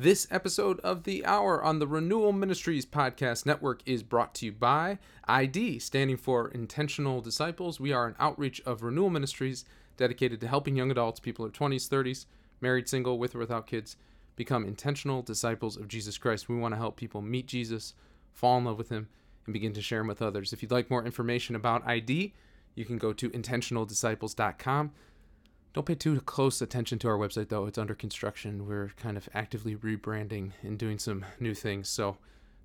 This episode of The Hour on the Renewal Ministries Podcast Network is brought to you by ID, standing for Intentional Disciples. We are an outreach of Renewal Ministries dedicated to helping young adults, people in their 20s, 30s, married, single, with or without kids, become intentional disciples of Jesus Christ. We want to help people meet Jesus, fall in love with Him, and begin to share Him with others. If you'd like more information about ID, you can go to intentionaldisciples.com. Don't pay too close attention to our website, though. It's under construction. We're kind of actively rebranding and doing some new things, so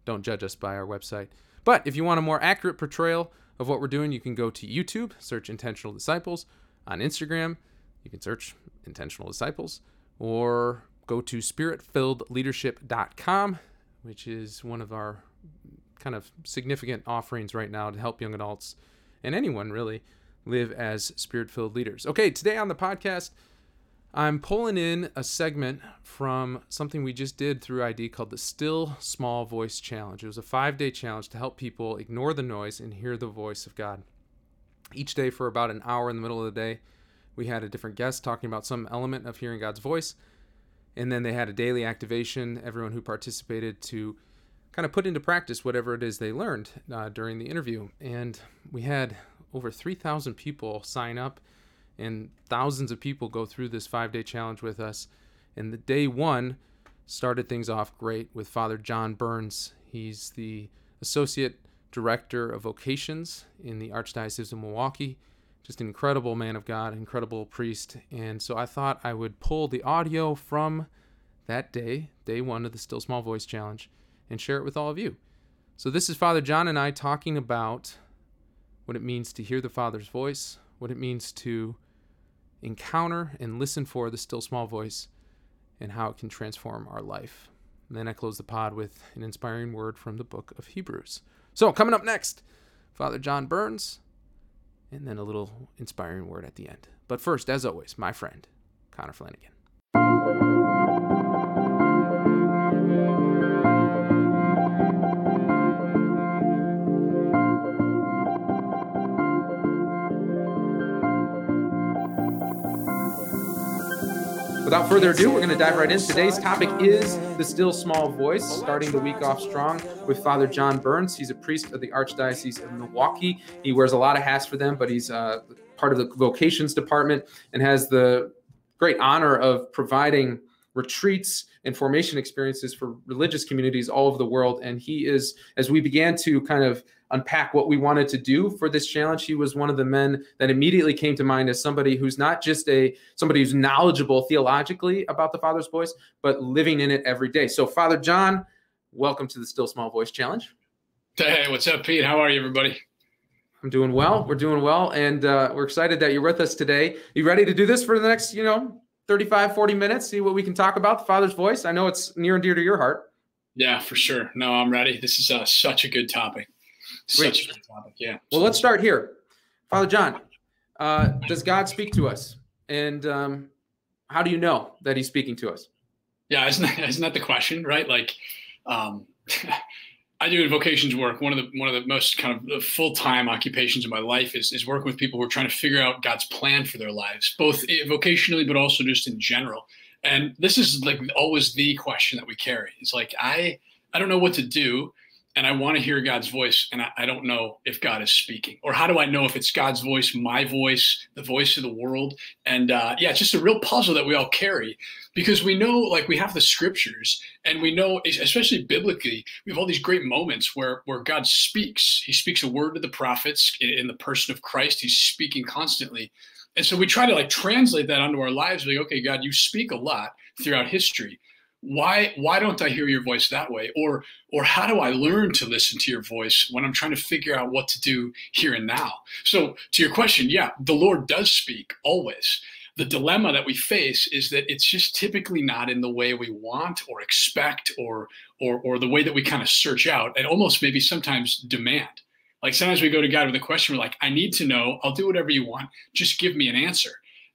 don't judge us by our website. But if you want a more accurate portrayal of what we're doing, you can go to YouTube, search Intentional Disciples. On Instagram, you can search Intentional Disciples, or go to spiritfilledleadership.com, which is one of our kind of significant offerings right now to help young adults and anyone really live as spirit filled leaders. Okay, today on the podcast, I'm pulling in a segment from something we just did through ID called the Still Small Voice Challenge. It was a five day challenge to help people ignore the noise and hear the voice of God. Each day, for about an hour in the middle of the day, we had a different guest talking about some element of hearing God's voice. And then they had a daily activation, everyone who participated to kind of put into practice whatever it is they learned uh, during the interview. And we had over 3,000 people sign up, and thousands of people go through this five day challenge with us. And the day one started things off great with Father John Burns. He's the Associate Director of Vocations in the Archdiocese of Milwaukee. Just an incredible man of God, incredible priest. And so I thought I would pull the audio from that day, day one of the Still Small Voice Challenge, and share it with all of you. So this is Father John and I talking about what it means to hear the Father's voice, what it means to encounter and listen for the still small voice, and how it can transform our life. And then I close the pod with an inspiring word from the book of Hebrews. So, coming up next, Father John Burns, and then a little inspiring word at the end. But first, as always, my friend, Connor Flanagan. Without further ado, we're going to dive right in. Today's topic is the still small voice, starting the week off strong with Father John Burns. He's a priest of the Archdiocese of Milwaukee. He wears a lot of hats for them, but he's uh, part of the vocations department and has the great honor of providing retreats and formation experiences for religious communities all over the world. And he is, as we began to kind of unpack what we wanted to do for this challenge, he was one of the men that immediately came to mind as somebody who's not just a somebody who's knowledgeable theologically about the Father's voice, but living in it every day. So, Father John, welcome to the Still Small Voice Challenge. Hey, what's up, Pete? How are you, everybody? I'm doing well. We're doing well, and uh, we're excited that you're with us today. You ready to do this for the next, you know, 35, 40 minutes? See what we can talk about the Father's voice. I know it's near and dear to your heart. Yeah, for sure. No, I'm ready. This is uh, such a good topic. Great. Such a good topic. Yeah. Well, let's start here. Father John, uh, does God speak to us? And um, how do you know that he's speaking to us? Yeah, isn't that, isn't that the question, right? Like, um, I do vocations work. One of the one of the most kind of full time occupations in my life is is working with people who are trying to figure out God's plan for their lives, both vocationally but also just in general. And this is like always the question that we carry. It's like I I don't know what to do, and I want to hear God's voice, and I, I, don't know if God is speaking, or how do I know if it's God's voice, my voice, the voice of the world? And uh, yeah, it's just a real puzzle that we all carry because we know, like, we have the scriptures, and we know, especially biblically, we have all these great moments where where God speaks. He speaks a word to the prophets in, in the person of Christ. He's speaking constantly, and so we try to like translate that onto our lives. Like, okay, God, you speak a lot throughout history why why don't i hear your voice that way? Or or how do i learn to listen to your voice when i'm trying to figure out what to do here and now? So to your question yeah the lord does speak always. The dilemma that we face is that it's just typically not in the way we want or expect or or or the way that we kind of search out and almost maybe sometimes demand. Like sometimes we go to god with a question we're like i need to know. I'll do whatever you want. Just give me an answer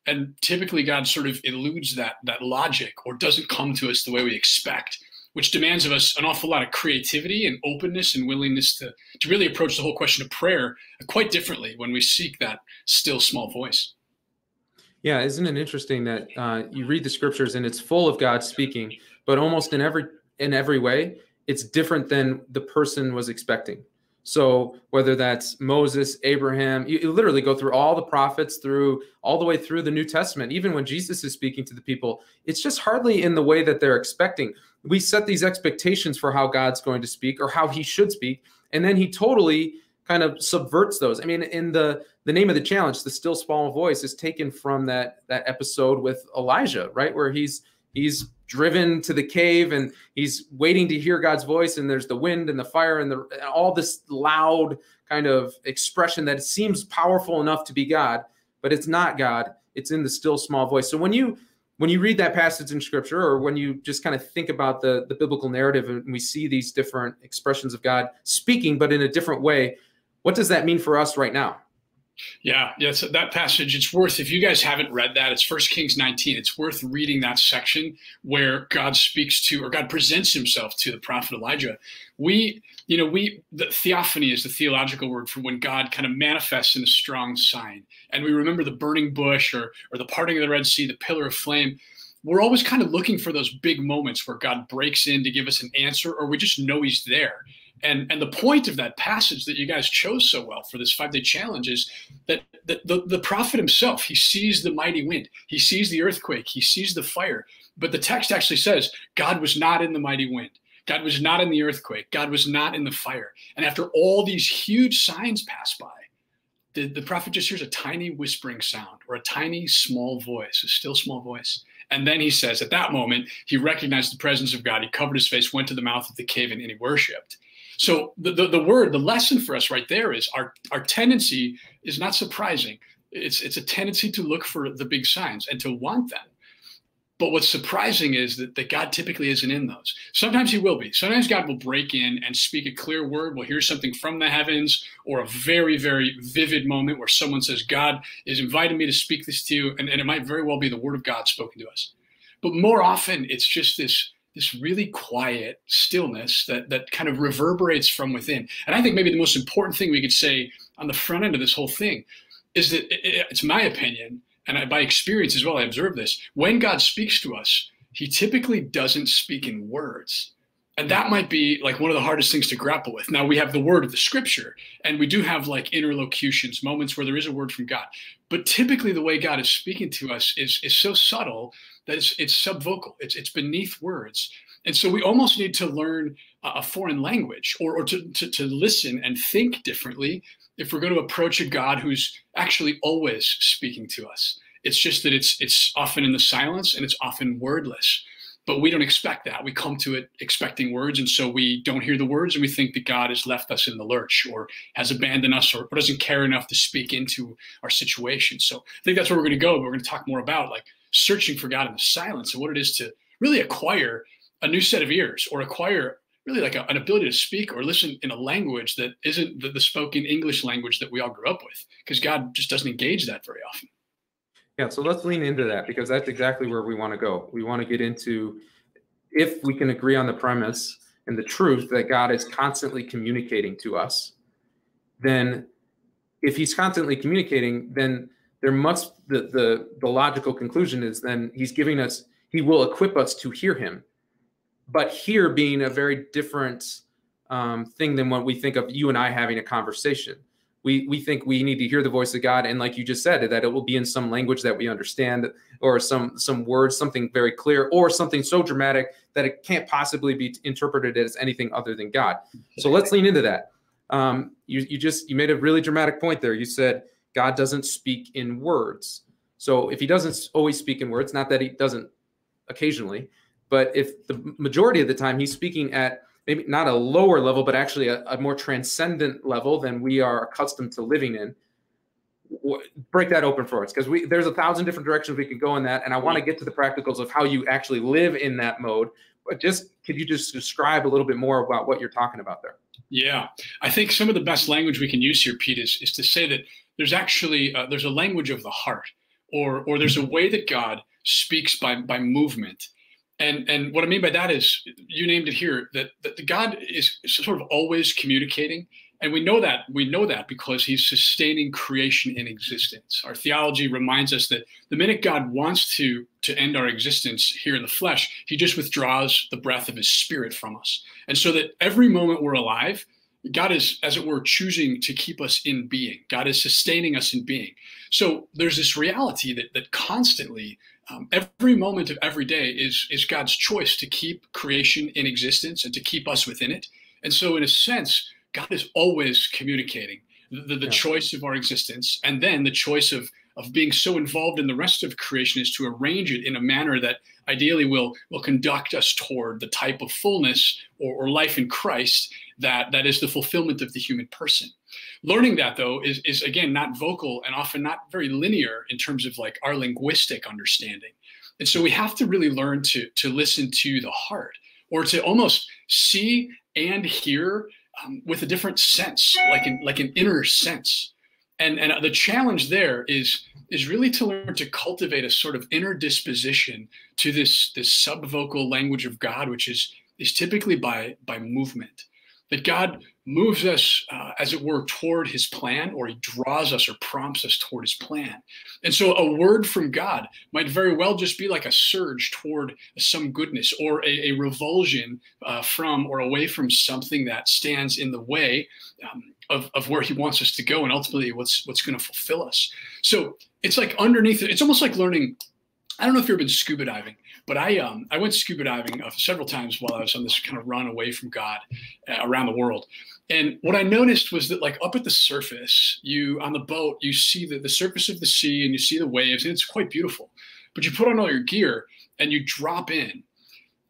and typically god sort of eludes that that logic or doesn't come to us the way we expect which demands of us an awful lot of creativity and openness and willingness to, to really approach the whole question of prayer quite differently when we seek that still small voice yeah isn't it interesting that uh, you read the scriptures and it's full of god speaking but almost in every in every way, it's different than the person was expecting. So whether that's Moses, Abraham, you, literally go through all the prophets through all the way through the New Testament, even when Jesus is speaking to the people, it's just hardly in the way that they're expecting. We set these expectations for how God's going to speak or how he should speak, and then he totally kind of subverts those. I mean, in the the name of the challenge, the still small voice is taken from that that episode with Elijah, right? Where he's he's driven to the cave and he's waiting to hear God's voice and there's the wind and the fire and the and all this loud kind of expression that seems powerful enough to be God, but it's not God. It's in the still small voice. So when you when you read that passage in scripture or when you just kind of think about the the biblical narrative and we see these different expressions of God speaking but in a different way, what does that mean for us right now? Yeah, yeah, so that passage, it's worth, if you guys haven't read that, it's First Kings 19. It's worth reading that section where God speaks to, or God presents himself to the prophet Elijah. We, you know, we, the theophany is the theological word for when God kind of manifests in a strong sign. And we remember the burning bush or, or the parting of the Red Sea, the pillar of flame. We're always kind of looking for those big moments where God breaks in to give us an answer, or we just know he's there. And, and the point of that passage that you guys chose so well for this five day challenge is that the, the, the prophet himself, he sees the mighty wind, he sees the earthquake, he sees the fire. But the text actually says God was not in the mighty wind. God was not in the earthquake. God was not in the fire. And after all these huge signs pass by, the, the prophet just hears a tiny whispering sound or a tiny small voice, a still small voice. And then he says, at that moment, he recognized the presence of God. He covered his face, went to the mouth of the cave, and, and he worshiped. So the, the, the word, the lesson for us right there is our, our tendency is not surprising. It's, it's a tendency to look for the big signs and to want them. But what's surprising is that, that God typically isn't in those. Sometimes he will be. Sometimes God will break in and speak a clear word. We'll hear something from the heavens or a very, very vivid moment where someone says, God is inviting me to speak this to you. And, and it might very well be the word of God spoken to us. But more often, it's just this this really quiet stillness that that kind of reverberates from within. And I think maybe the most important thing we could say on the front end of this whole thing is that it, it's my opinion, and I, by experience as well, I observe this. When God speaks to us, He typically doesn't speak in words. And that might be like one of the hardest things to grapple with. Now we have the word of the scripture, and we do have like interlocutions, moments where there is a word from God. But typically, the way God is speaking to us is, is so subtle that it's, it's subvocal, it's, it's beneath words. And so we almost need to learn a foreign language or, or to, to, to listen and think differently if we're going to approach a God who's actually always speaking to us. It's just that it's it's often in the silence and it's often wordless. But we don't expect that. We come to it expecting words, and so we don't hear the words, and we think that God has left us in the lurch, or has abandoned us, or, or doesn't care enough to speak into our situation. So I think that's where we're going to go. But we're going to talk more about like searching for God in the silence and what it is to really acquire a new set of ears or acquire really like a, an ability to speak or listen in a language that isn't the, the spoken English language that we all grew up with, because God just doesn't engage that very often. Yeah, so let's lean into that because that's exactly where we want to go. We want to get into if we can agree on the premise and the truth that God is constantly communicating to us, then if he's constantly communicating, then there must the, the the logical conclusion is then he's giving us he will equip us to hear him but here being a very different um, thing than what we think of you and i having a conversation we we think we need to hear the voice of god. And like you just said that it will be in some language that we understand or some some words something very clear or something so dramatic that it can't possibly be interpreted as anything other than god. So let's lean into that. Um, you, you just you made a really dramatic point there. You said God doesn't speak in words. So if he doesn't always speak in words, not that he doesn't occasionally, but if the majority of the time he's speaking at maybe not a lower level, but actually a, a more transcendent level than we are accustomed to living in, break that open for us because we there's a thousand different directions we could go in that and i want to get to the practicals of how you actually live in that mode. But just could you just describe a little bit more about what you're talking about there? Yeah. I think some of the best language we can use here pete is, is to say that there's actually uh, there's a language of the heart, or or there's a way that God speaks by by movement. And and what I mean by that is you named it here that that the God is sort of always communicating And we know that we know that because he's sustaining creation in existence. Our theology reminds us that the minute God wants to to end our existence here in the flesh, he just withdraws the breath of his spirit from us. And so that every moment we're alive, God is, as it were, choosing to keep us in being. God is sustaining us in being. So there's this reality that that constantly, um, every moment of every day is is God's choice to keep creation in existence and to keep us within it. And so, in a sense, God is always communicating the, the yeah. choice of our existence, and then the choice of of being so involved in the rest of creation is to arrange it in a manner that ideally will will conduct us toward the type of fullness or, or life in Christ that that is the fulfillment of the human person. Learning that though is is again not vocal and often not very linear in terms of like our linguistic understanding. And so we have to really learn to to listen to the heart or to almost see and hear um, with a different sense, like an like an inner sense. And and the challenge there is is really to learn to cultivate a sort of inner disposition to this this subvocal language of God, which is is typically by by movement that God moves us, uh, as it were, toward his plan, or he draws us or prompts us toward his plan. And so a word from God might very well just be like a surge toward some goodness or a, a revulsion uh, from or away from something that stands in the way um, of, of where he wants us to go and ultimately what's, what's going to fulfill us. So it's like underneath it's almost like learning. I don't know if you've ever been scuba diving, but I um, I went scuba diving uh, several times while I was on this kind of run away from God uh, around the world. And what I noticed was that, like up at the surface, you on the boat, you see the, the surface of the sea and you see the waves, and it's quite beautiful. But you put on all your gear and you drop in.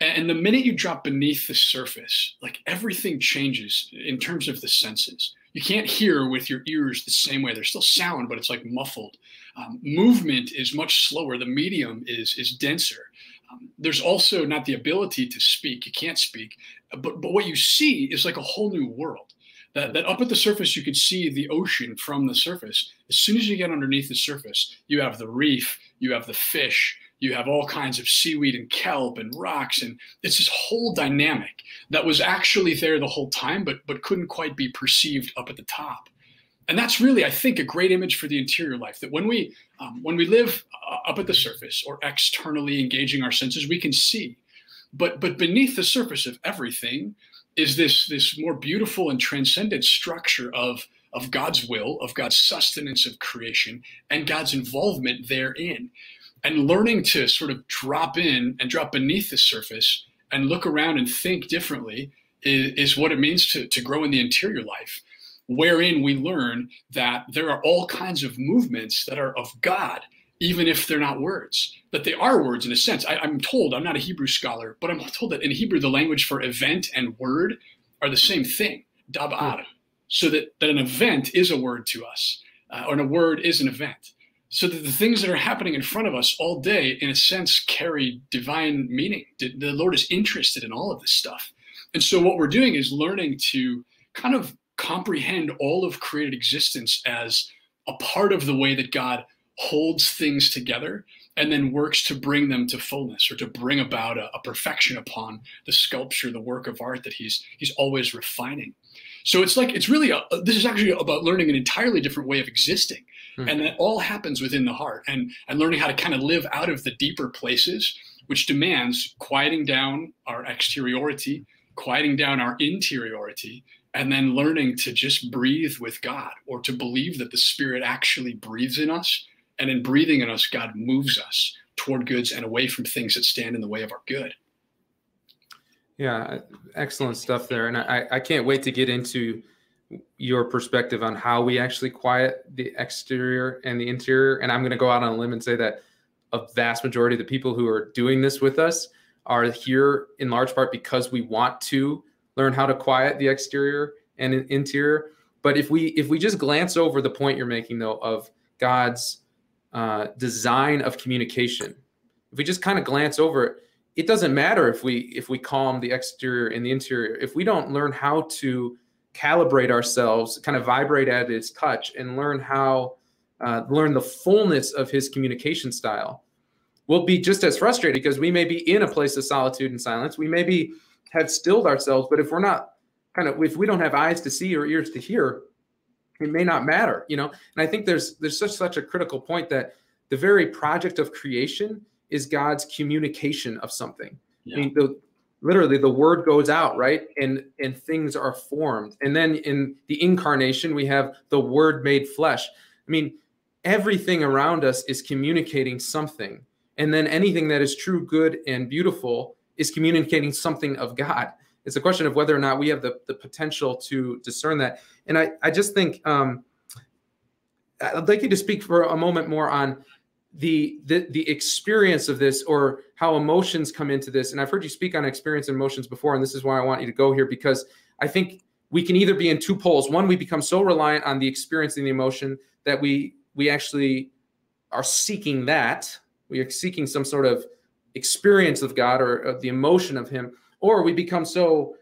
And the minute you drop beneath the surface, like everything changes in terms of the senses. You can't hear with your ears the same way. There's still sound, but it's like muffled. Um, movement is much slower. The medium is is denser. Um, there's also not the ability to speak. You can't speak, but but what you see is like a whole new world. That, that up at the surface you can see the ocean from the surface. As soon as you get underneath the surface, you have the reef, you have the fish, you have all kinds of seaweed and kelp and rocks, and it's this whole dynamic that was actually there the whole time, but but couldn't quite be perceived up at the top and that's really i think a great image for the interior life that when we um, when we live uh, up at the surface or externally engaging our senses we can see. But but beneath the surface of everything is this this more beautiful and transcendent structure of of god's will of god's sustenance of creation and god's involvement therein. And learning to sort of drop in and drop beneath the surface and look around and think differently is, is what it means to, to grow in the interior life wherein we learn that there are all kinds of movements that are of God, even if they're not words, that they are words in a sense. I, am told, I'm not a Hebrew scholar, but I'm told that in Hebrew, the language for event and word are the same thing, dabar, so that, that an event is a word to us, uh, or a word is an event. So that the things that are happening in front of us all day, in a sense, carry divine meaning. The Lord is interested in all of this stuff. And so what we're doing is learning to kind of comprehend all of created existence as a part of the way that God holds things together and then works to bring them to fullness or to bring about a, a, perfection upon the sculpture, the work of art that he's he's always refining. So it's like it's really a, this is actually about learning an entirely different way of existing, mm-hmm. and that all happens within the heart and and learning how to kind of live out of the deeper places, which demands quieting down our exteriority, quieting down our interiority, and then learning to just breathe with God or to believe that the Spirit actually breathes in us. And in breathing in us, God moves us toward goods and away from things that stand in the way of our good. Yeah, excellent stuff there. And I, I can't wait to get into your perspective on how we actually quiet the exterior and the interior. And I'm going to go out on a limb and say that a vast majority of the people who are doing this with us are here in large part because we want to learn how to quiet the exterior and interior. But if we if we just glance over the point you're making though of God's uh, design of communication, if we just kind of glance over it, it doesn't matter if we if we calm the exterior and the interior. If we don't learn how to calibrate ourselves, kind of vibrate at His touch, and learn how uh, learn the fullness of His communication style, we'll be just as frustrated because we may be in a place of solitude and silence. We may be have stilled ourselves, but if we're not kind of if we don't have eyes to see or ears to hear, it may not matter, you know. And I think there's there's such such a critical point that the very project of creation is God's communication of something. Yeah. I mean, the, literally the word goes out, right? And and things are formed. And then in the incarnation, we have the word made flesh. I mean, everything around us is communicating something. And then anything that is true, good, and beautiful is communicating something of God. It's a question of whether or not we have the, the potential to discern that. And I, I just think um, I'd like you to speak for a moment more on the, the the experience of this or how emotions come into this and i've heard you speak on experience and emotions before and this is why i want you to go here because i think we can either be in two poles one we become so reliant on the experience and the emotion that we we actually are seeking that we are seeking some sort of experience of god or of the emotion of him or we become so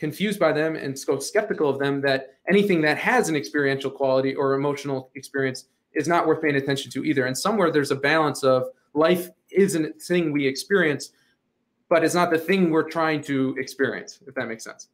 confused by them and so skeptical of them that anything that has an experiential quality or emotional experience is not worth paying attention to either. And somewhere there's a balance of life isn't a thing we experience, but it's not the thing we're trying to experience, if that makes sense.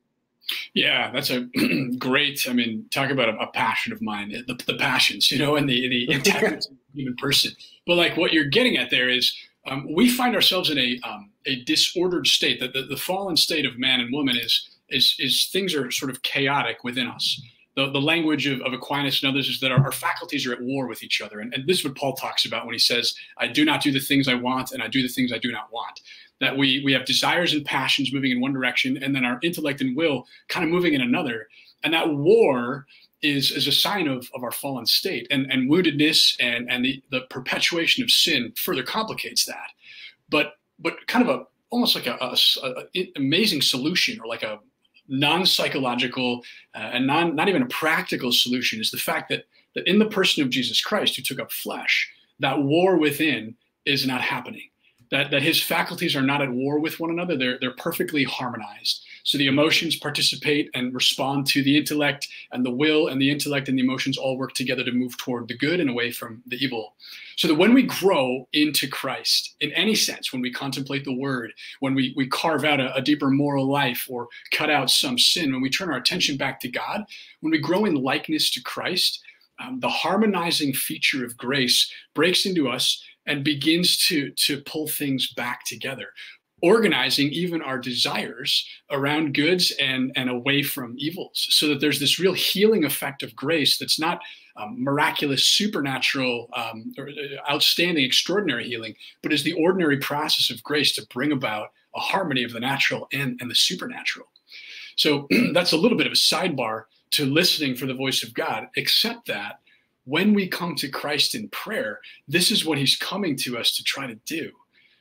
Yeah, that's a great. I mean, talk about a, a passion of mine, the, the, passions, you know, and the the integrity of human person. But like what you're getting at there is, um, we find ourselves in a um, a disordered state. That the, the fallen state of man and woman is is is things are sort of chaotic within us the, the language of, of Aquinas and others is that our, our, faculties are at war with each other. And, and this is what Paul talks about when he says, I do not do the things I want and I do the things I do not want. That we, we have desires and passions moving in one direction and then our intellect and will kind of moving in another. And that war is, is a sign of, of our fallen state. And, and woundedness and, and the, the perpetuation of sin further complicates that. But, but kind of a almost like a, a, a amazing solution or like a non-psychological uh, and non, not even a practical solution is the fact that that in the person of Jesus Christ who took up flesh, that war within is not happening. That, that his faculties are not at war with one another. They're, they're perfectly harmonized. So the emotions participate and respond to the intellect, and the will and the intellect and the emotions all work together to move toward the good and away from the evil. So that when we grow into Christ, in any sense, when we contemplate the word, when we, we carve out a, a deeper moral life or cut out some sin, when we turn our attention back to God, when we grow in likeness to Christ, um, the harmonizing feature of grace breaks into us and begins to to pull things back together organizing even our desires around goods and and away from evils. So that there's this real healing effect of grace that's not um, miraculous supernatural um, or uh, outstanding extraordinary healing but is the ordinary process of grace to bring about a harmony of the natural and and the supernatural. So that's a little bit of a sidebar to listening for the voice of god except that when we come to christ in prayer this is what he's coming to us to try to do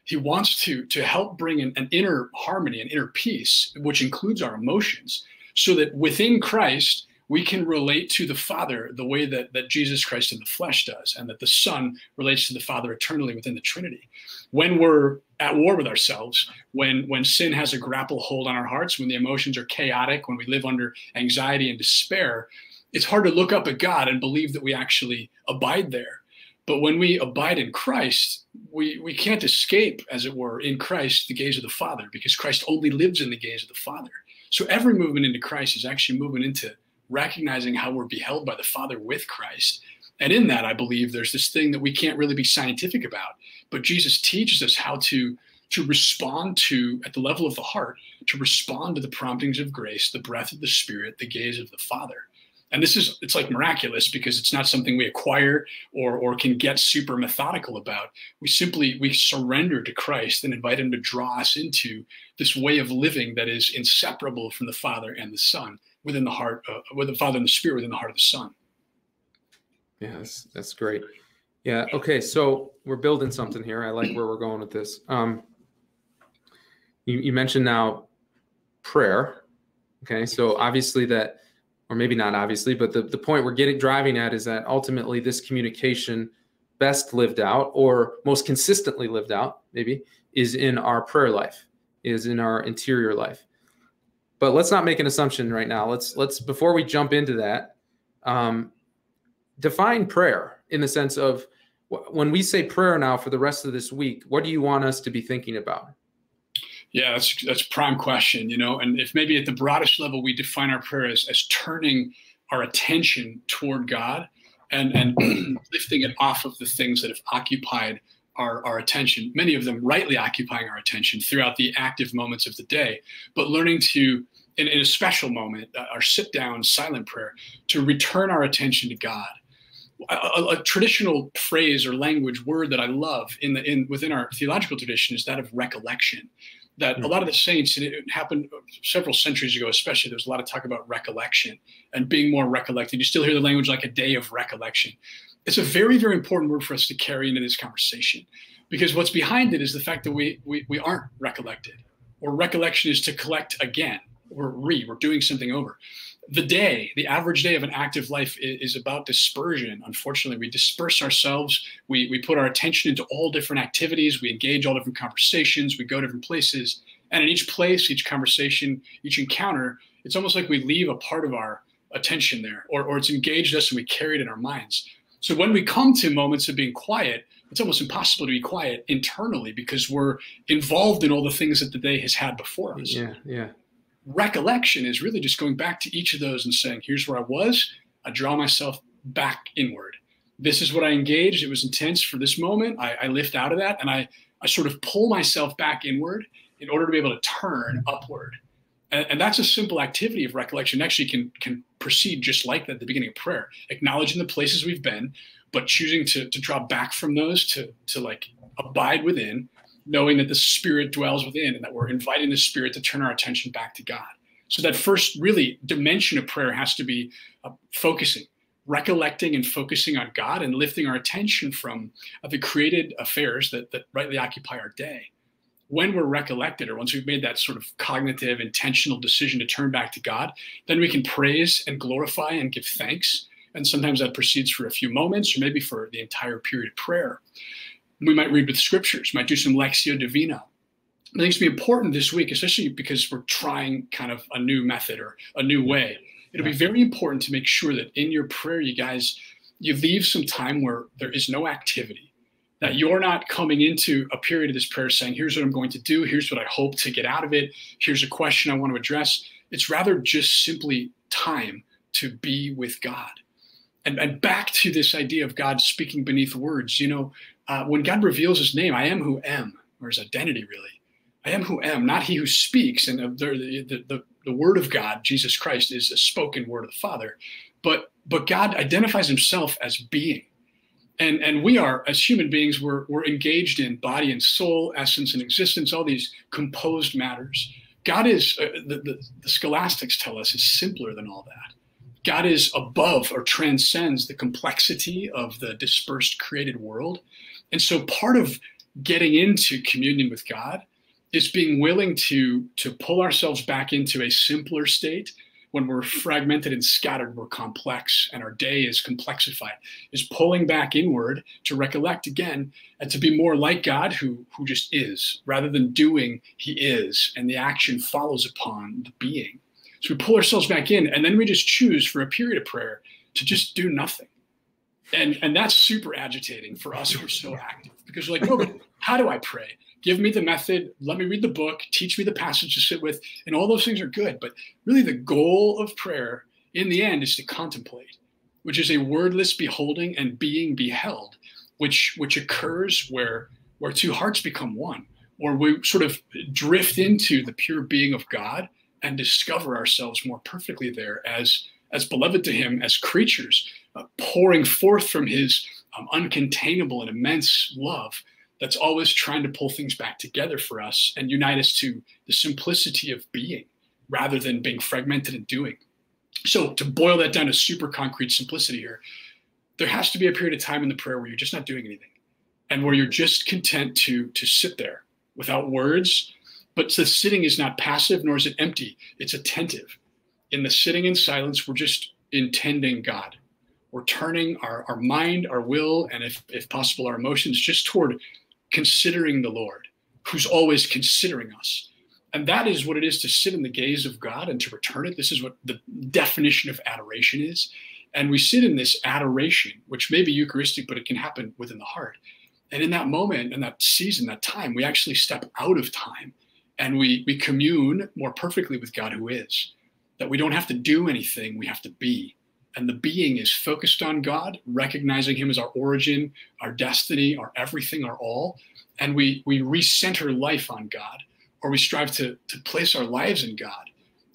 he wants to to help bring an, an inner harmony an inner peace which includes our emotions so that within christ we can relate to the father the way that, that jesus christ in the flesh does and that the son relates to the father eternally within the trinity. When we're at war with ourselves when when sin has a grapple hold on our hearts when the emotions are chaotic when we live under anxiety and despair it's hard to look up at god and believe that we actually abide there but when we abide in Christ, we, we can't escape, as it were, in Christ, the gaze of the Father, because Christ only lives in the gaze of the Father. So every movement into Christ is actually moving into recognizing how we're beheld by the Father with Christ. And in that, I believe there's this thing that we can't really be scientific about, but Jesus teaches us how to to respond to at the level of the heart to respond to the promptings of grace the breath of the spirit the gaze of the father and this is it's like miraculous because it's not something we acquire or or can get super methodical about. We simply we surrender to christ and invite him to draw us into this way of living that is inseparable from the father and the son within the heart uh, with the father and the spirit within the heart of the son. Yeah that's, that's great. Yeah okay so we're building something here. I like where we're going with this. Um you, you mentioned now prayer okay? So obviously that or maybe not obviously, but the, the point we're getting driving at is that ultimately this communication best lived out or most consistently lived out, maybe, is in our prayer life, is in our interior life. But let's not make an assumption right now. Let's let's before we jump into that, um, define prayer in the sense of when we say prayer now for the rest of this week, what do you want us to be thinking about? Yeah, that's that's prime question, you know. And if maybe at the broadest level we define our prayer as as turning our attention toward God and and lifting it off of the things that have occupied our, our attention, many of them rightly occupying our attention throughout the active moments of the day, but learning to, in, in a special moment, uh, our sit down silent prayer, to return our attention to God. A, a, a, traditional phrase or language word that I love in the in within our theological tradition is that of recollection that a hmm. lot of the saints, and it happened several centuries ago, especially, there was a lot of talk about recollection and being more recollected. You still hear the language like a day of recollection. It's a very, very important word for us to carry into this conversation because what's behind it is the fact that we, we, we aren't recollected, or recollection is to collect again, or re, we're doing something over the day, the average day of an active life is, about dispersion. Unfortunately, we disperse ourselves. We, we put our attention into all different activities. We engage all different conversations. We go different places. And in each place, each conversation, each encounter, it's almost like we leave a part of our attention there, or, or it's engaged us and we carry it in our minds. So when we come to moments of being quiet, it's almost impossible to be quiet internally because we're involved in all the things that the day has had before us. Yeah, yeah recollection is really just going back to each of those and saying, here's where I was. I draw myself back inward. This is what I engaged. It was intense for this moment. I, I lift out of that and I, I sort of pull myself back inward in order to be able to turn upward. And, and that's a simple activity of recollection. Actually, can can proceed just like that at the beginning of prayer, acknowledging the places we've been, but choosing to to draw back from those to to like abide within knowing that the Spirit dwells within and that we're inviting the Spirit to turn our attention back to God. So that first really dimension of prayer has to be uh, focusing, recollecting and focusing on God and lifting our attention from uh, the created affairs that, that rightly occupy our day. When we're recollected, or once we've made that sort of cognitive, intentional decision to turn back to God, then we can praise and glorify and give thanks. And sometimes that proceeds for a few moments or maybe for the entire period of prayer we might read with scriptures, might do some Lectio Divina. I think it's be important this week, especially because we're trying kind of a new method or a new way. It'll be very important to make sure that in your prayer, you guys, you leave some time where there is no activity, that you're not coming into a period of this prayer saying, here's what I'm going to do, here's what I hope to get out of it, here's a question I want to address. It's rather just simply time to be with God. And, and back to this idea of God speaking beneath words, you know, uh, when God reveals his name, I am who am, or his identity really. I am who am, not he who speaks. And the, the, the, the word of God, Jesus Christ, is a spoken word of the Father. But, but God identifies himself as being. And, and we are, as human beings, we're, we're engaged in body and soul, essence and existence, all these composed matters. God is, uh, the, the, the scholastics tell us, is simpler than all that. God is above or transcends the complexity of the dispersed created world. And so part of getting into communion with God is being willing to, to pull ourselves back into a simpler state when we're fragmented and scattered, we're complex, and our day is complexified, is pulling back inward to recollect again and to be more like God who, who just is, rather than doing, he is, and the action follows upon the being. So we pull ourselves back in, and then we just choose for a period of prayer to just do nothing. And, and that's super agitating for us who are so active because we're like, no, but how do I pray? Give me the method, let me read the book, teach me the passage to sit with, and all those things are good. But really, the goal of prayer in the end is to contemplate, which is a wordless beholding and being beheld, which which occurs where where two hearts become one, or we sort of drift into the pure being of God and discover ourselves more perfectly there as as beloved to him as creatures pouring forth from his um, uncontainable and immense love that's always trying to pull things back together for us and unite us to the simplicity of being rather than being fragmented and doing so to boil that down to super concrete simplicity here there has to be a period of time in the prayer where you're just not doing anything and where you're just content to to sit there without words but the sitting is not passive, nor is it empty. It's attentive. In the sitting in silence, we're just intending God. We're turning our, our mind, our will, and if, if possible, our emotions just toward considering the Lord, who's always considering us. And that is what it is to sit in the gaze of God and to return it. This is what the definition of adoration is. And we sit in this adoration, which may be Eucharistic, but it can happen within the heart. And in that moment, in that season, that time, we actually step out of time and we we commune more perfectly with God who is. That we don't have to do anything, we have to be. And the being is focused on God, recognizing him as our origin, our destiny, our everything, our all. And we we recenter life on God, or we strive to, to place our lives in God.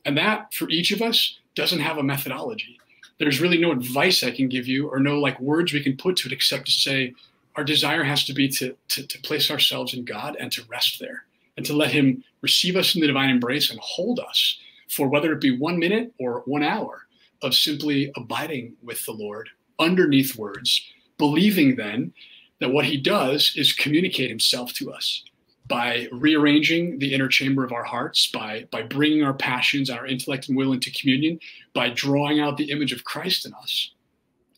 And that for each of us doesn't have a methodology. There's really no advice I can give you or no like words we can put to it except to say our desire has to be to, to, to place ourselves in God and to rest there and to let him receive us in the divine embrace and hold us for whether it be one minute or one hour of simply abiding with the Lord underneath words, believing then that what he does is communicate himself to us by rearranging the inner chamber of our hearts, by, by bringing our passions, our intellect and will into communion, by drawing out the image of Christ in us.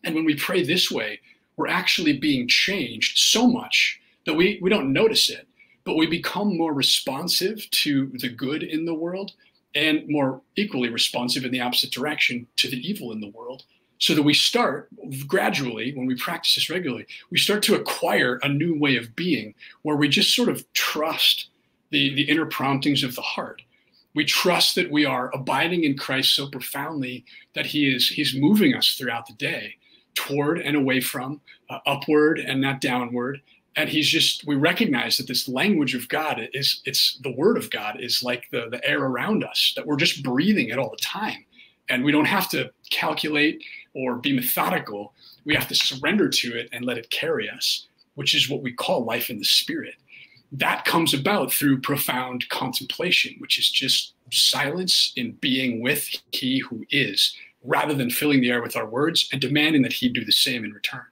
And when we pray this way, we're actually being changed so much that we, we don't notice it, but we become more responsive to the good in the world and more equally responsive in the opposite direction to the evil in the world. So that we start gradually, when we practice this regularly, we start to acquire a new way of being where we just sort of trust the, the inner promptings of the heart. We trust that we are abiding in Christ so profoundly that He is He's moving us throughout the day toward and away from, uh, upward and not downward, and he's just we recognize that this language of god is it's the word of god is like the the air around us that we're just breathing it all the time. And we don't have to calculate or be methodical. We have to surrender to it and let it carry us which is what we call life in the spirit. That comes about through profound contemplation which is just silence in being with he who is rather than filling the air with our words and demanding that he do the same in return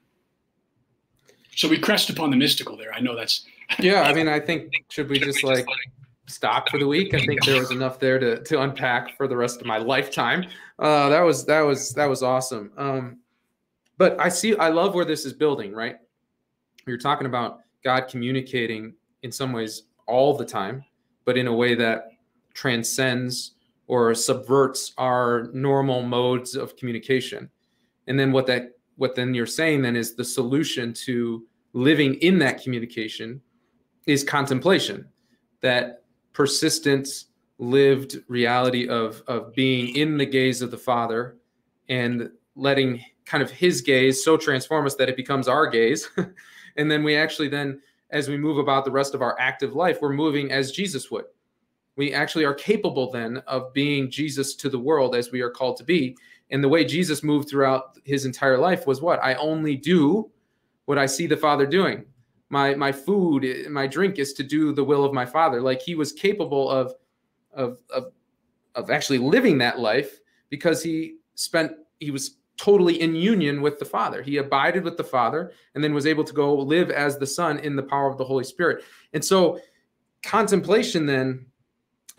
so we crest upon the mystical there. I know that's. Yeah, I mean, I think should we just like stop for the week? I think there was enough there to to unpack for the rest of my lifetime. Uh, that was that was that was awesome. Um, but I see, I love where this is building. Right, you're talking about God communicating in some ways all the time, but in a way that transcends or subverts our normal modes of communication. And then what that what then you're saying then is the solution to living in that communication is contemplation that persistent lived reality of of being in the gaze of the father and letting kind of his gaze so transform us that it becomes our gaze. And then we actually then as we move about the rest of our active life we're moving as jesus would. We actually are capable then of being jesus to the world as we are called to be and the way jesus moved throughout his entire life was what i only do what I see the Father doing. My my food, my drink is to do the will of my Father. Like he was capable of of of of actually living that life because he spent he was totally in union with the Father. He abided with the Father and then was able to go live as the Son in the power of the Holy Spirit. And so contemplation then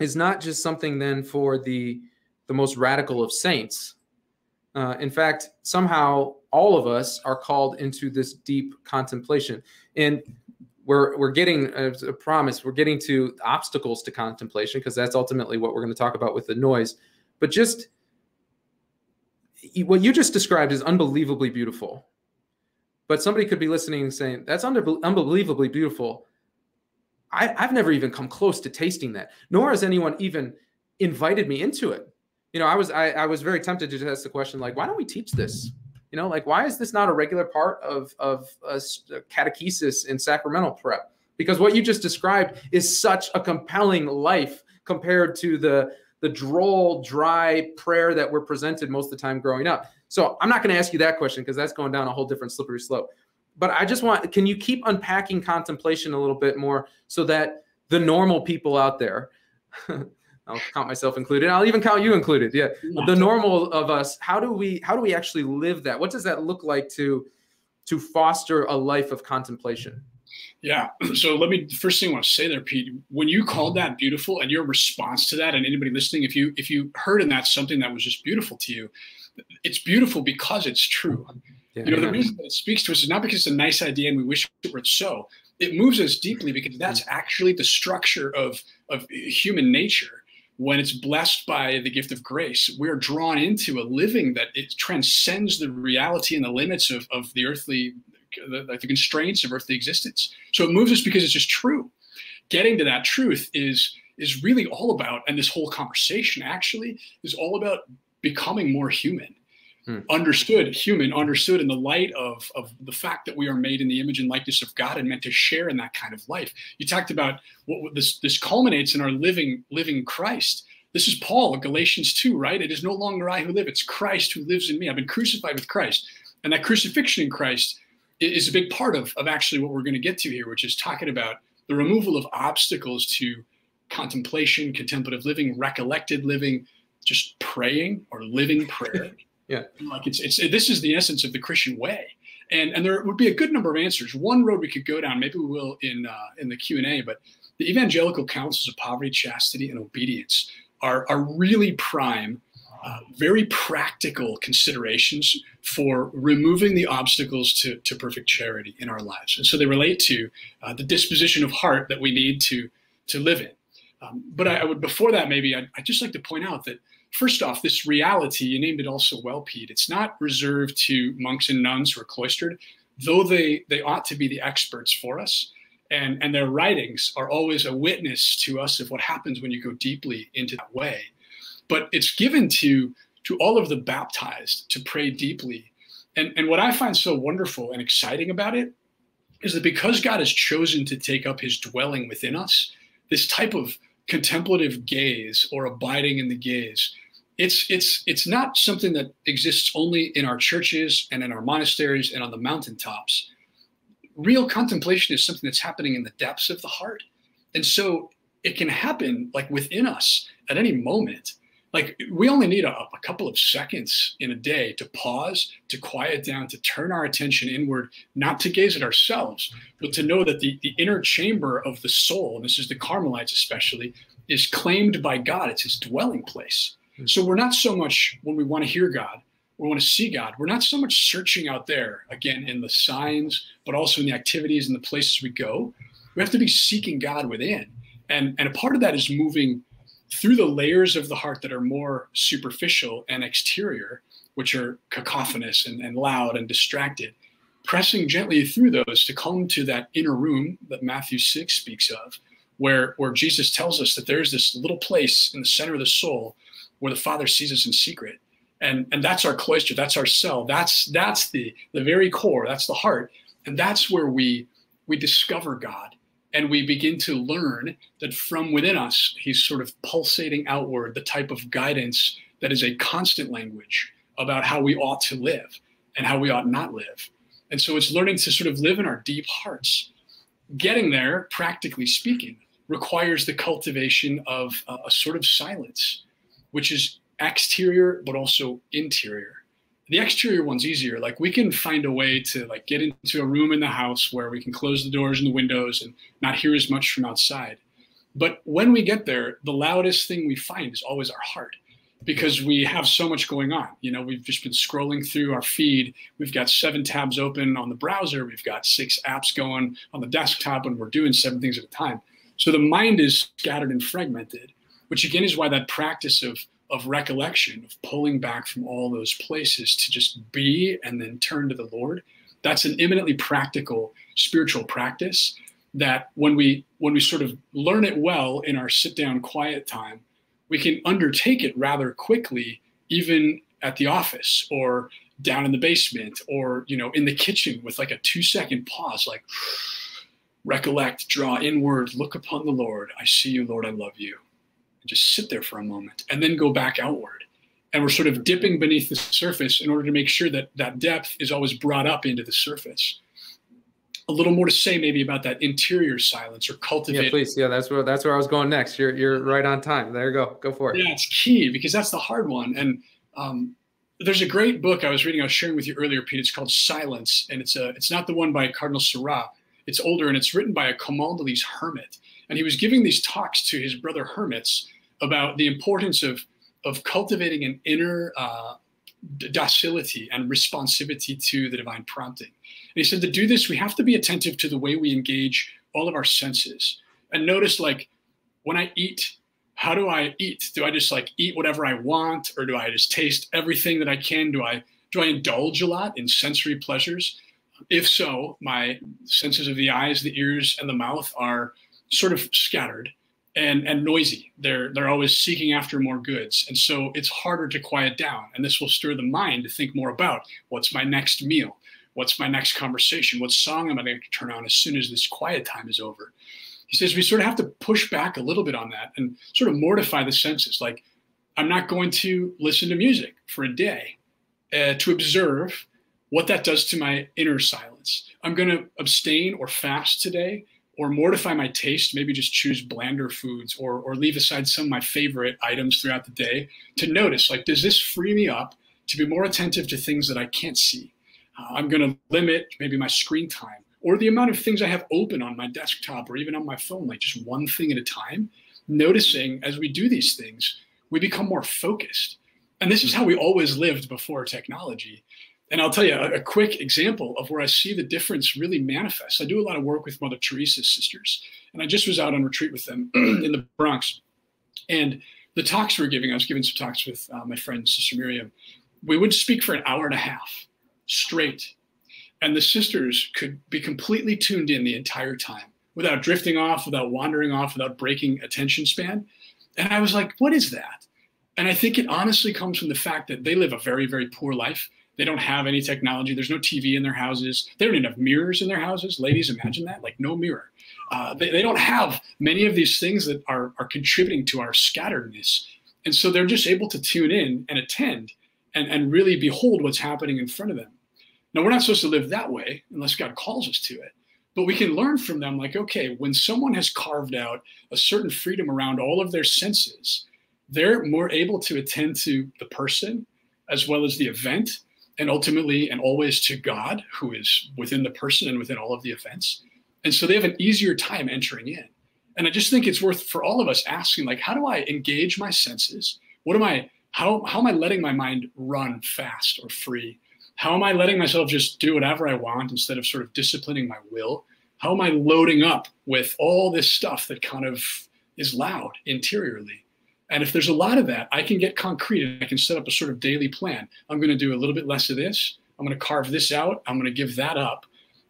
is not just something then for the the most radical of saints. Uh, in fact, somehow all of us are called into this deep contemplation. And we're we're getting as a promise, we're getting to obstacles to contemplation because that's ultimately what we're going to talk about with the noise. But just what you just described is unbelievably beautiful. But somebody could be listening and saying, that's unbelievably beautiful. I, I've never even come close to tasting that, nor has anyone even invited me into it. You know, I was I, I was very tempted to just ask the question like, why don't we teach this? You know, like why is this not a regular part of of a catechesis in sacramental prep? Because what you just described is such a compelling life compared to the the droll, dry prayer that we're presented most of the time growing up. So I'm not going to ask you that question because that's going down a whole different slippery slope. But I just want, can you keep unpacking contemplation a little bit more so that the normal people out there I'll count myself included. I'll even count you included. Yeah. The normal of us, how do we how do we actually live that? What does that look like to to foster a life of contemplation? Yeah. So let me first thing I want to say there, Pete, when you called that beautiful and your response to that, and anybody listening, if you if you heard in that something that was just beautiful to you, it's beautiful because it's true. Yeah, you know, yeah. the reason that it speaks to us is not because it's a nice idea and we wish it were so. It moves us deeply because that's mm-hmm. actually the structure of of human nature when it's blessed by the gift of grace, we're drawn into a living that it transcends the reality and the limits of, of the earthly, the, the constraints of earthly existence. So it moves us because it's just true. Getting to that truth is is really all about, and this whole conversation actually is all about becoming more human. Hmm. Understood, human, understood in the light of, of the fact that we are made in the image and likeness of God and meant to share in that kind of life. You talked about what this this culminates in our living living Christ. This is Paul, Galatians 2, right? It is no longer I who live, it's Christ who lives in me. I've been crucified with Christ. And that crucifixion in Christ is a big part of, of actually what we're going to get to here, which is talking about the removal of obstacles to contemplation, contemplative living, recollected living, just praying or living prayer. Yeah. Like it's, it's, this is the essence of the Christian way. And, and there would be a good number of answers. One road we could go down, maybe we will in, uh, in the Q&A, but the evangelical counsels of poverty, chastity, and obedience are, are really prime, uh, very practical considerations for removing the obstacles to, to perfect charity in our lives. And so they relate to uh, the disposition of heart that we need to, to live in. Um, but I, I, would, before that, maybe I'd, I'd, just like to point out that first off, this reality, you named it also well, Pete, it's not reserved to monks and nuns who are cloistered, though they, they ought to be the experts for us. And and their writings are always a witness to us of what happens when you go deeply into that way. But it's given to to all of the baptized to pray deeply. And and what i find so wonderful and exciting about it is that because god has chosen to take up his dwelling within us this type of contemplative gaze or abiding in the gaze it's it's it's not something that exists only in our churches and in our monasteries and on the mountaintops real contemplation is something that's happening in the depths of the heart. And so it can happen like within us at any moment. Like we only need a, a, couple of seconds in a day to pause, to quiet down, to turn our attention inward, not to gaze at ourselves, but to know that the, the inner chamber of the soul, and this is the Carmelites especially, is claimed by God. It's his dwelling place. So we're not so much when we want to hear God, we want to see God. We're not so much searching out there, again, in the signs, but also in the activities and the places we go. We have to be seeking God within. And, and a part of that is moving through the layers of the heart that are more superficial and exterior, which are cacophonous and, and loud and distracted, pressing gently through those to come to that inner room that Matthew 6 speaks of, where, where Jesus tells us that there's this little place in the center of the soul where the Father sees us in secret. And and that's our cloister that's our cell that's that's the the very core that's the heart. And that's where we we discover god and we begin to learn that from within us he's sort of pulsating outward the type of guidance that is a constant language about how we ought to live and how we ought not live. And so it's learning to sort of live in our deep hearts. Getting there practically speaking requires the cultivation of a, a sort of silence which is exterior but also interior. The exterior one's easier. Like we can find a way to like get into a room in the house where we can close the doors and the windows and not hear as much from outside. But when we get there the loudest thing we find is always our heart because we have so much going on. You know we've just been scrolling through our feed. We've got seven tabs open on the browser. We've got six apps going on the desktop and we're doing seven things at a time. So the mind is scattered and fragmented which again is why that practice of of recollection, of pulling back from all those places to just be and then turn to the Lord. That's an eminently practical spiritual practice that when we when we sort of learn it well in our sit down quiet time, we can undertake it rather quickly, even at the office or down in the basement or you know in the kitchen with like a two second pause like recollect draw inward look upon the lord i see you lord i love you and just sit there for a moment and then go back outward. And we're sort of dipping beneath the surface in order to make sure that that depth is always brought up into the surface. A little more to say maybe about that interior silence or cultivate. Yeah, please. Yeah, that's where that's where I was going next. You're you're right on time. There you go. Go for it. Yeah, it's key because that's the hard one. And um, there's a great book I was reading. I was sharing with you earlier, Pete. It's called Silence, and it's a it's not the one by Cardinal Sarah. It's older and it's written by a Camaldolese hermit. And he was giving these talks to his brother hermits about the importance of of cultivating an inner uh, docility and responsivity to the divine prompting. And he said to do this, we have to be attentive to the way we engage all of our senses and notice like when I eat, how do I eat? Do I just like eat whatever I want, or do I just taste everything that I can? Do I do I indulge a lot in sensory pleasures? If so, my senses of the eyes, the ears, and the mouth are sort of scattered and and noisy. They're they're always seeking after more goods, and so it's harder to quiet down. And this will stir the mind to think more about what's my next meal, what's my next conversation, what song am I going to turn on as soon as this quiet time is over. He says we sort of have to push back a little bit on that and sort of mortify the senses. Like I'm not going to listen to music for a day uh, to observe what that does to my inner silence. I'm going to abstain or fast today or mortify my taste, maybe just choose blander foods or, or leave aside some of my favorite items throughout the day to notice like, does this free me up to be more attentive to things that I can't see? Uh, I'm going to limit maybe my screen time or the amount of things I have open on my desktop or even on my phone, like just one thing at a time. Noticing as we do these things, we become more focused. And this is how we always lived before technology. And I'll tell you a, a, quick example of where I see the difference really manifest. I do a lot of work with Mother Teresa's sisters, and I just was out on retreat with them in the Bronx. And the talks we were giving, I was giving some talks with uh, my friend, Sister Miriam. We would speak for an hour and a half straight. And the sisters could be completely tuned in the entire time without drifting off, without wandering off, without breaking attention span. And I was like, what is that? And I think it honestly comes from the fact that they live a very, very poor life they don't have any technology. There's no TV in their houses. They don't even have mirrors in their houses. Ladies, imagine that like no mirror. Uh, they, they don't have many of these things that are, are contributing to our scatteredness. And so they're just able to tune in and attend and, and really behold what's happening in front of them. Now, we're not supposed to live that way unless God calls us to it. But we can learn from them like, okay, when someone has carved out a certain freedom around all of their senses, they're more able to attend to the person as well as the event and ultimately and always to God, who is within the person and within all of the events. And so they have an easier time entering in. And I just think it's worth for all of us asking, like, how do I engage my senses? What am I, how, how am I letting my mind run fast or free? How am I letting myself just do whatever I want instead of sort of disciplining my will? How am I loading up with all this stuff that kind of is loud interiorly? And if there's a lot of that, I can get concrete and I can set up a sort of daily plan. I'm going to do a little bit less of this. I'm going to carve this out. I'm going to give that up.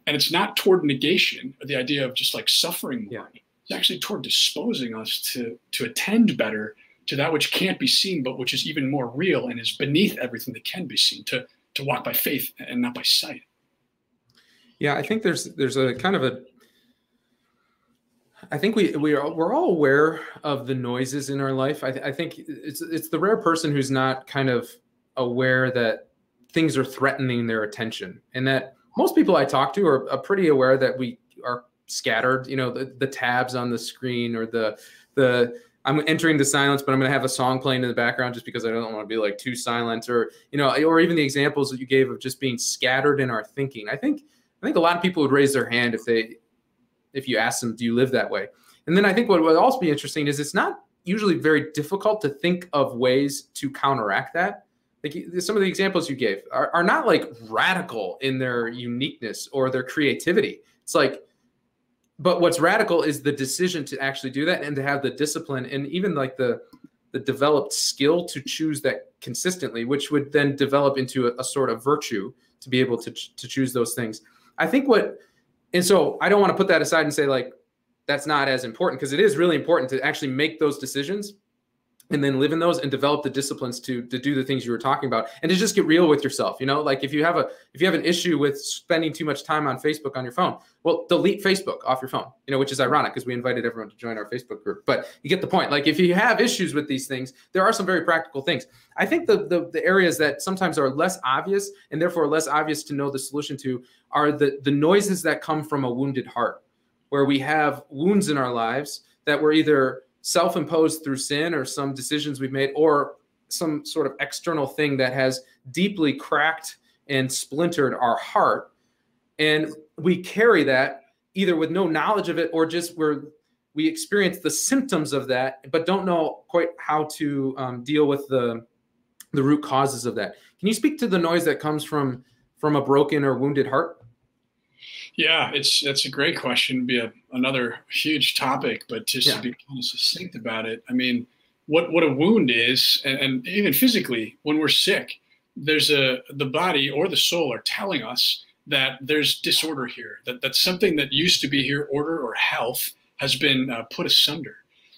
And it's not toward negation or the idea of just like suffering more. Yeah. It's actually toward disposing us to to attend better to that which can't be seen, but which is even more real and is beneath everything that can be seen, to to walk by faith and not by sight. Yeah, I think there's there's a kind of a I think we we are we're all aware of the noises in our life. I, th- I think it's it's the rare person who's not kind of aware that things are threatening their attention, and that most people I talk to are, are pretty aware that we are scattered. You know, the, the tabs on the screen or the the I'm entering the silence, but I'm going to have a song playing in the background just because I don't want to be like too silent, or you know, or even the examples that you gave of just being scattered in our thinking. I think I think a lot of people would raise their hand if they if you ask them, do you live that way? And then I think what would also be interesting is it's not usually very difficult to think of ways to counteract that. Like some of the examples you gave are, are not like radical in their uniqueness or their creativity. It's like, but what's radical is the decision to actually do that and to have the discipline and even like the the developed skill to choose that consistently, which would then develop into a, a sort of virtue to be able to to choose those things. I think what and so I don't want to put that aside and say like that's not as important because it is really important to actually make those decisions and then live in those and develop the disciplines to to do the things you were talking about and to just get real with yourself you know? Like if you have a if you have an issue with spending too much time on facebook on your phone well delete facebook off your phone you know which is ironic because we invited everyone to join our facebook group but you get the point. Like if you have issues with these things there are some very practical things. I think the the, the areas that sometimes are less obvious and therefore less obvious to know the solution to are the the noises that come from a wounded heart where we have wounds in our lives that were either self-imposed through sin or some decisions we've made or some sort of external thing that has deeply cracked and splintered our heart. And we carry that either with no knowledge of it or just where we experience the symptoms of that but don't know quite how to um, deal with the the root causes of that. Can you speak to the noise that comes from from a broken or wounded heart? Yeah, it's that's a great question. Be a, another huge topic, but just yeah. to be kind of succinct about it, I mean, what what a wound is, and, and even physically, when we're sick, there's a the body or the soul are telling us that there's disorder here, that that something that used to be here, order or health, has been uh, put asunder.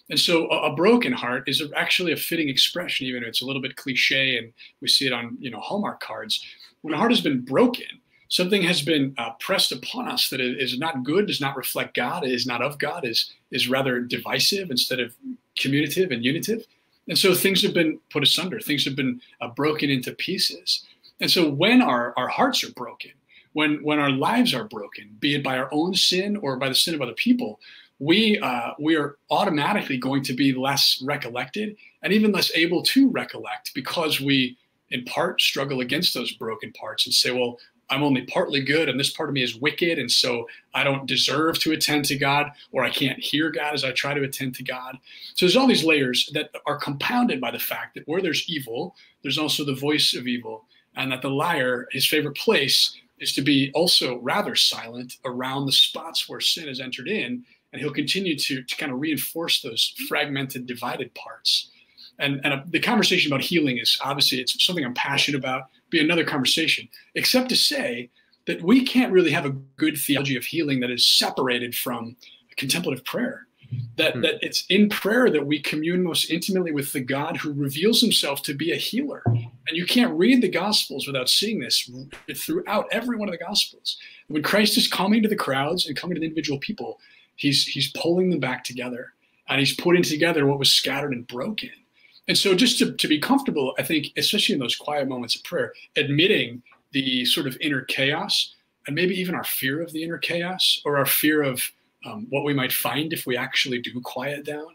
And so a, a, broken heart is actually a fitting expression, even if it's a little bit cliche and we see it on you know Hallmark cards. When a heart has been broken, something has been uh, pressed upon us that is not good, does not reflect God, is not of God, is is rather divisive instead of communicative and unitive. And so things have been put asunder, things have been uh, broken into pieces. And so when our, our hearts are broken, when when our lives are broken, be it by our own sin or by the sin of other people, we uh, we are automatically going to be less recollected and even less able to recollect because we in part struggle against those broken parts and say well i'm only partly good and this part of me is wicked and so i don't deserve to attend to god or i can't hear god as i try to attend to god so there's all these layers that are compounded by the fact that where there's evil there's also the voice of evil and that the liar his favorite place is to be also rather silent around the spots where sin has entered in and he'll continue to, to kind of reinforce those fragmented, divided parts. And, and uh, the conversation about healing is obviously it's something I'm passionate about. Be another conversation, except to say that we can't really have a good theology of healing that is separated from contemplative prayer. That hmm. that it's in prayer that we commune most intimately with the God who reveals Himself to be a healer. And you can't read the Gospels without seeing this throughout every one of the Gospels. When Christ is coming to the crowds and coming to the individual people, He's he's pulling them back together and he's putting together what was scattered and broken. And so just to, to be comfortable, I think, especially in those quiet moments of prayer, admitting the sort of inner chaos and maybe even our fear of the inner chaos or our fear of um, what we might find if we actually do quiet down.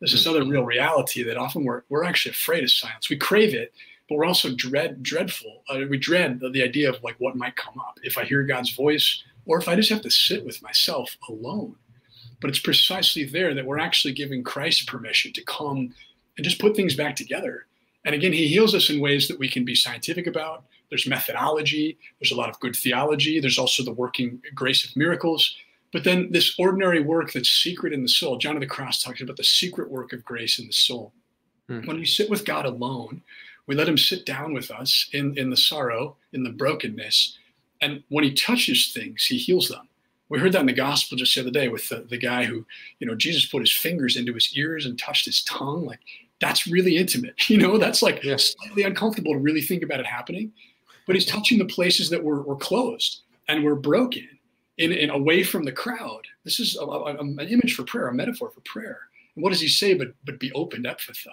There's this other real reality that often we're, we're actually afraid of silence. We crave it, but we're also dread dreadful. Uh, we dread the, the idea of like what might come up if I hear God's voice or if I just have to sit with myself alone. But it's precisely there that we're actually giving Christ permission to come and just put things back together. And again, he heals us in ways that we can be scientific about. There's methodology, there's a lot of good theology, there's also the working grace of miracles. But then this ordinary work that's secret in the soul, John of the Cross talks about the secret work of grace in the soul. Hmm. When we sit with God alone, we let him sit down with us in, in the sorrow, in the brokenness. And when he touches things, he heals them. We heard that in the gospel just the other day with the, the guy who, you know, Jesus put his fingers into his ears and touched his tongue. Like that's really intimate. You know, that's like yeah. slightly uncomfortable to really think about it happening. But he's touching the places that were, were closed and were broken in, in away from the crowd. This is a, a, an image for prayer, a metaphor for prayer. And what does he say? But but be opened Ephphatha.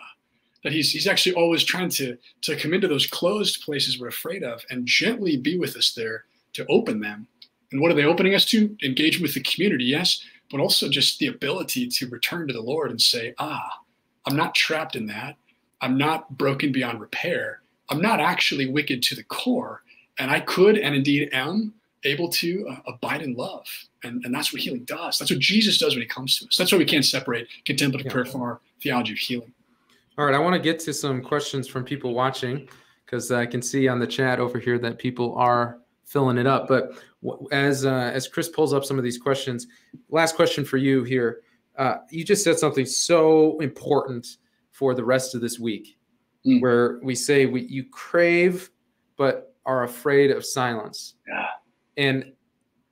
That he's he's actually always trying to to come into those closed places we're afraid of and gently be with us there to open them and what are they opening us to? Engage with the community, yes, but also just the ability to return to the Lord and say, ah, I'm not trapped in that. I'm not broken beyond repair. I'm not actually wicked to the core. And I could and indeed am able to uh, abide in love. And, and that's what healing does. That's what Jesus does when he comes to us. That's why we can't separate contemplative yeah. prayer from our theology of healing. All right. I want to get to some questions from people watching because I can see on the chat over here that people are filling it up. But as uh, as Chris pulls up some of these questions, last question for you here. Uh, you just said something so important for the rest of this week, mm. where we say we you crave but are afraid of silence. Yeah. And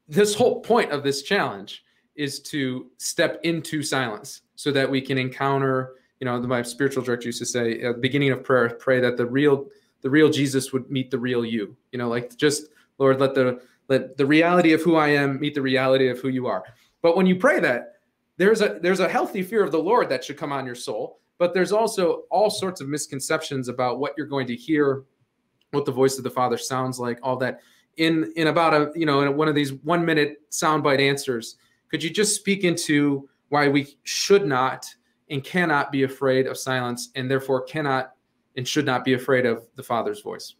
this whole point of this challenge is to step into silence so that we can encounter you know my spiritual director used to say at the beginning of prayer pray that the real the real jesus would meet the real you you know like just lord let the let the reality of who I am meet the reality of who you are. But when you pray that, there's a there's a healthy fear of the Lord that should come on your soul. But there's also all sorts of misconceptions about what you're going to hear, what the voice of the Father sounds like, all that. In in about a you know in one of these one minute soundbite answers, could you just speak into why we should not and cannot be afraid of silence, and therefore cannot and should not be afraid of the Father's voice?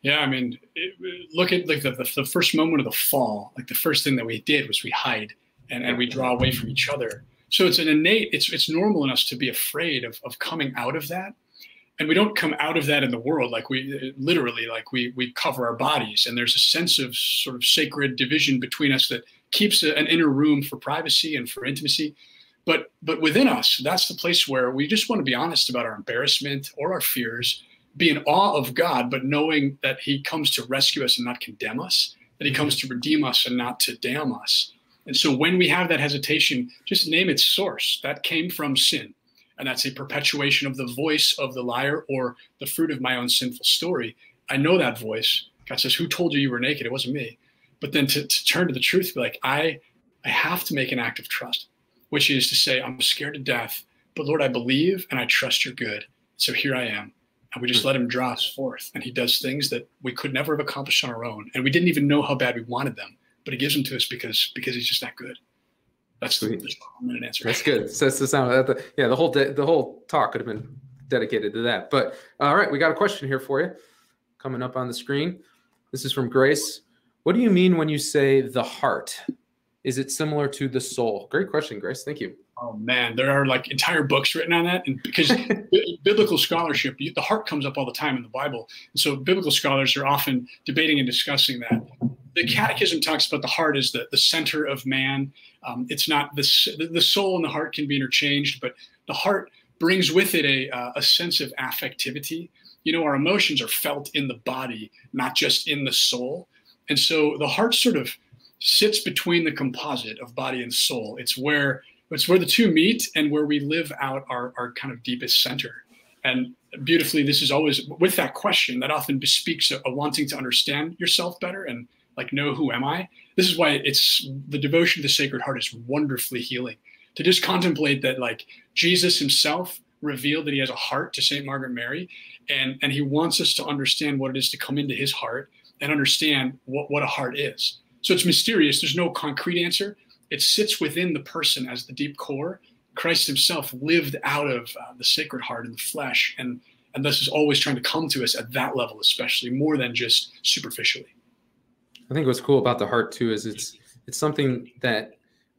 Yeah, I mean, it, look at like the, the, the, first moment of the fall. Like the first thing that we did was we hide and, and we draw away from each other. So it's an innate. It's it's normal in us to be afraid of of coming out of that, and we don't come out of that in the world like we literally like we we cover our bodies, and there's a sense of sort of sacred division between us that keeps a, an inner room for privacy and for intimacy. But but within us, that's the place where we just want to be honest about our embarrassment or our fears be in awe of God, but knowing that He comes to rescue us and not condemn us, that He mm-hmm. comes to redeem us and not to damn us. And so when we have that hesitation, just name its source. That came from sin. and that's a perpetuation of the voice of the liar or the fruit of my own sinful story, I know that voice. God says, Who told you you were naked? It wasn't me. But then to, to turn to the truth, be like, I, I have to make an act of trust, which is to say, I'm scared to death, but Lord, I believe and I trust you're good. So here I am. And we just let him draw us forth. And he does things that we could never have accomplished on our own. And we didn't even know how bad we wanted them, but he gives them to us because because he's just that good. That's the, the minute answer. That's good. So that's the sound. Of the, yeah, the whole de- the whole talk could have been dedicated to that. But uh, all right, we got a question here for you, coming up on the screen. This is from Grace. What do you mean when you say the heart? Is it similar to the soul? Great question, Grace. Thank you. Oh man, there are like entire books written on that, and because biblical scholarship, the heart comes up all the time in the Bible, and so biblical scholars are often debating and discussing that. The Catechism talks about the heart as the, the center of man. Um, it's not the the soul and the heart can be interchanged, but the heart brings with it a uh, a sense of affectivity. You know, our emotions are felt in the body, not just in the soul, and so the heart sort of sits between the composite of body and soul. It's where it's where the two meet and where we live out our, our kind of deepest center. And beautifully, this is always with that question that often bespeaks a, a wanting to understand yourself better and like know who am I. This is why it's the devotion to the Sacred Heart is wonderfully healing. To just contemplate that like Jesus himself revealed that he has a heart to St. Margaret Mary, and, and he wants us to understand what it is to come into his heart and understand what, what a heart is. So it's mysterious. There's no concrete answer it sits within the person as the deep core. Christ himself lived out of uh, the sacred heart in the flesh, and and thus is always trying to come to us at that level, especially more than just superficially. I think what's cool about the heart too is it's it's something that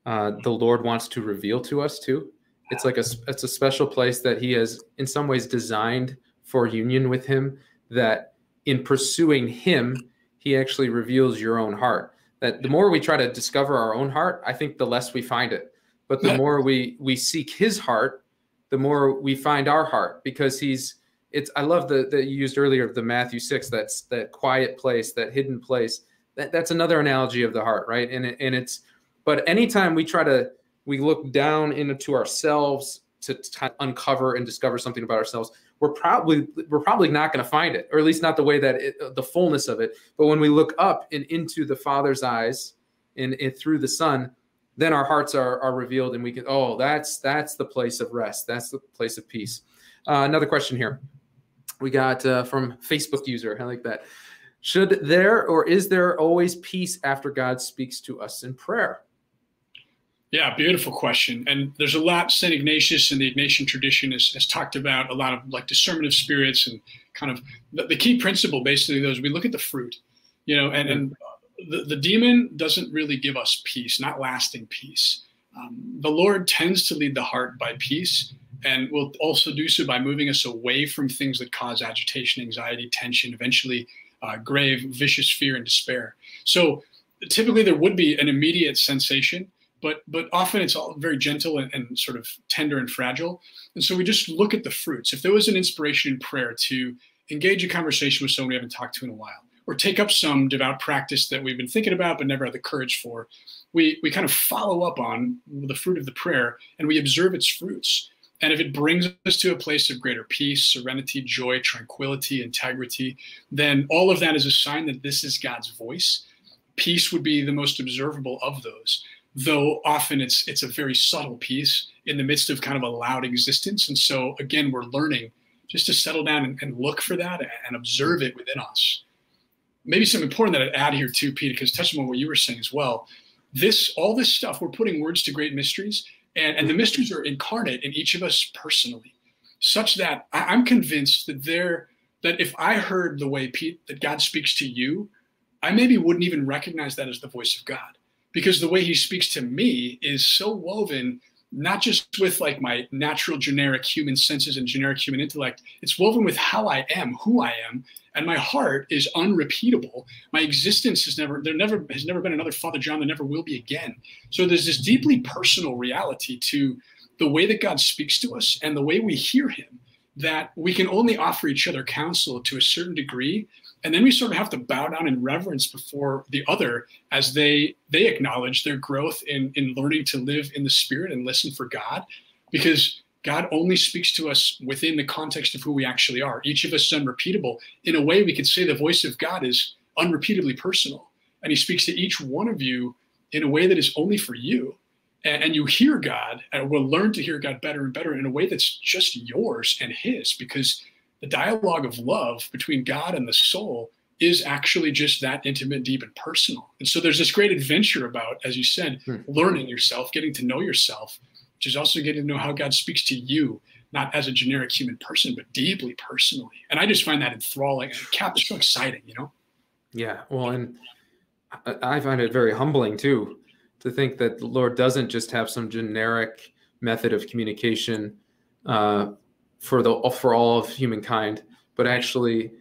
uh, the Lord wants to reveal to us too. It's like a it's a special place that He has in some ways designed for union with Him. That in pursuing Him, He actually reveals your own heart that the more we try to discover our own heart, I think the less we find it. But the more we we seek his heart, the more we find our heart because he's it's I love the that you used earlier of the Matthew 6 that's that quiet place, that hidden place. That that's another analogy of the heart, right? And it, and it's but anytime we try to we look down into ourselves to, to uncover and discover something about ourselves, we're probably we're probably not going to find it, or at least not the way that it, the fullness of it. But when we look up and into the Father's eyes and, and through the Son, then our hearts are, are revealed, and we can oh that's that's the place of rest. That's the place of peace. Uh, another question here we got uh, from Facebook user. I like that. Should there or is there always peace after God speaks to us in prayer? Yeah, beautiful question. And there's a lot St. Ignatius and the Ignatian tradition has, has talked about a lot of like discernment of spirits and kind of the, the key principle basically those we look at the fruit, you know, and, and the, the demon doesn't really give us peace, not lasting peace. Um, the Lord tends to lead the heart by peace and will also do so by moving us away from things that cause agitation, anxiety, tension, eventually uh, grave, vicious fear and despair. So typically there would be an immediate sensation but but often it's all very gentle and, and, sort of tender and fragile. And so we just look at the fruits. If there was an inspiration in prayer to engage a conversation with someone we haven't talked to in a while, or take up some devout practice that we've been thinking about but never had the courage for, we we kind of follow up on the fruit of the prayer and we observe its fruits. And if it brings us to a place of greater peace, serenity, joy, tranquility, integrity, then all of that is a sign that this is God's voice. Peace would be the most observable of those though often it's it's a very subtle peace in the midst of kind of a loud existence. And so again, we're learning just to settle down and, and look for that and observe it within us. Maybe something important that I'd add here too, Peter, because touching on what you were saying as well. This all this stuff, we're putting words to great mysteries, and, and the mysteries are incarnate in each of us personally, such that I, I'm convinced that there that if I heard the way Pete that God speaks to you, I maybe wouldn't even recognize that as the voice of God. Because the way he speaks to me is so woven not just with like my natural generic human senses and generic human intellect it's woven with how i am who i am and my heart is unrepeatable. My existence has never there never has never been another father john there never will be again. So there's this deeply personal reality to the way that god speaks to us and the way we hear him that we can only offer each other counsel to a certain degree and then we sort of have to bow down in reverence before the other as they they acknowledge their growth in in learning to live in the spirit and listen for god because God only speaks to us within the context of who we actually are. Each of us is unrepeatable. In a way, we could say the voice of God is unrepeatably personal. And he speaks to each one of you in a way that is only for you. And, and you hear God and will learn to hear God better and better in a way that's just yours and his, because the dialogue of love between God and the soul is actually just that intimate, deep, and personal. And so there's this great adventure about, as you said, hmm. learning yourself, getting to know yourself, which is also getting to know how God speaks to you, not as a generic human person, but deeply personally. And I just find that enthralling and Cap is so exciting, you know? Yeah. Well, and I find it very humbling too to think that the Lord doesn't just have some generic method of communication uh, for the for all of humankind, but actually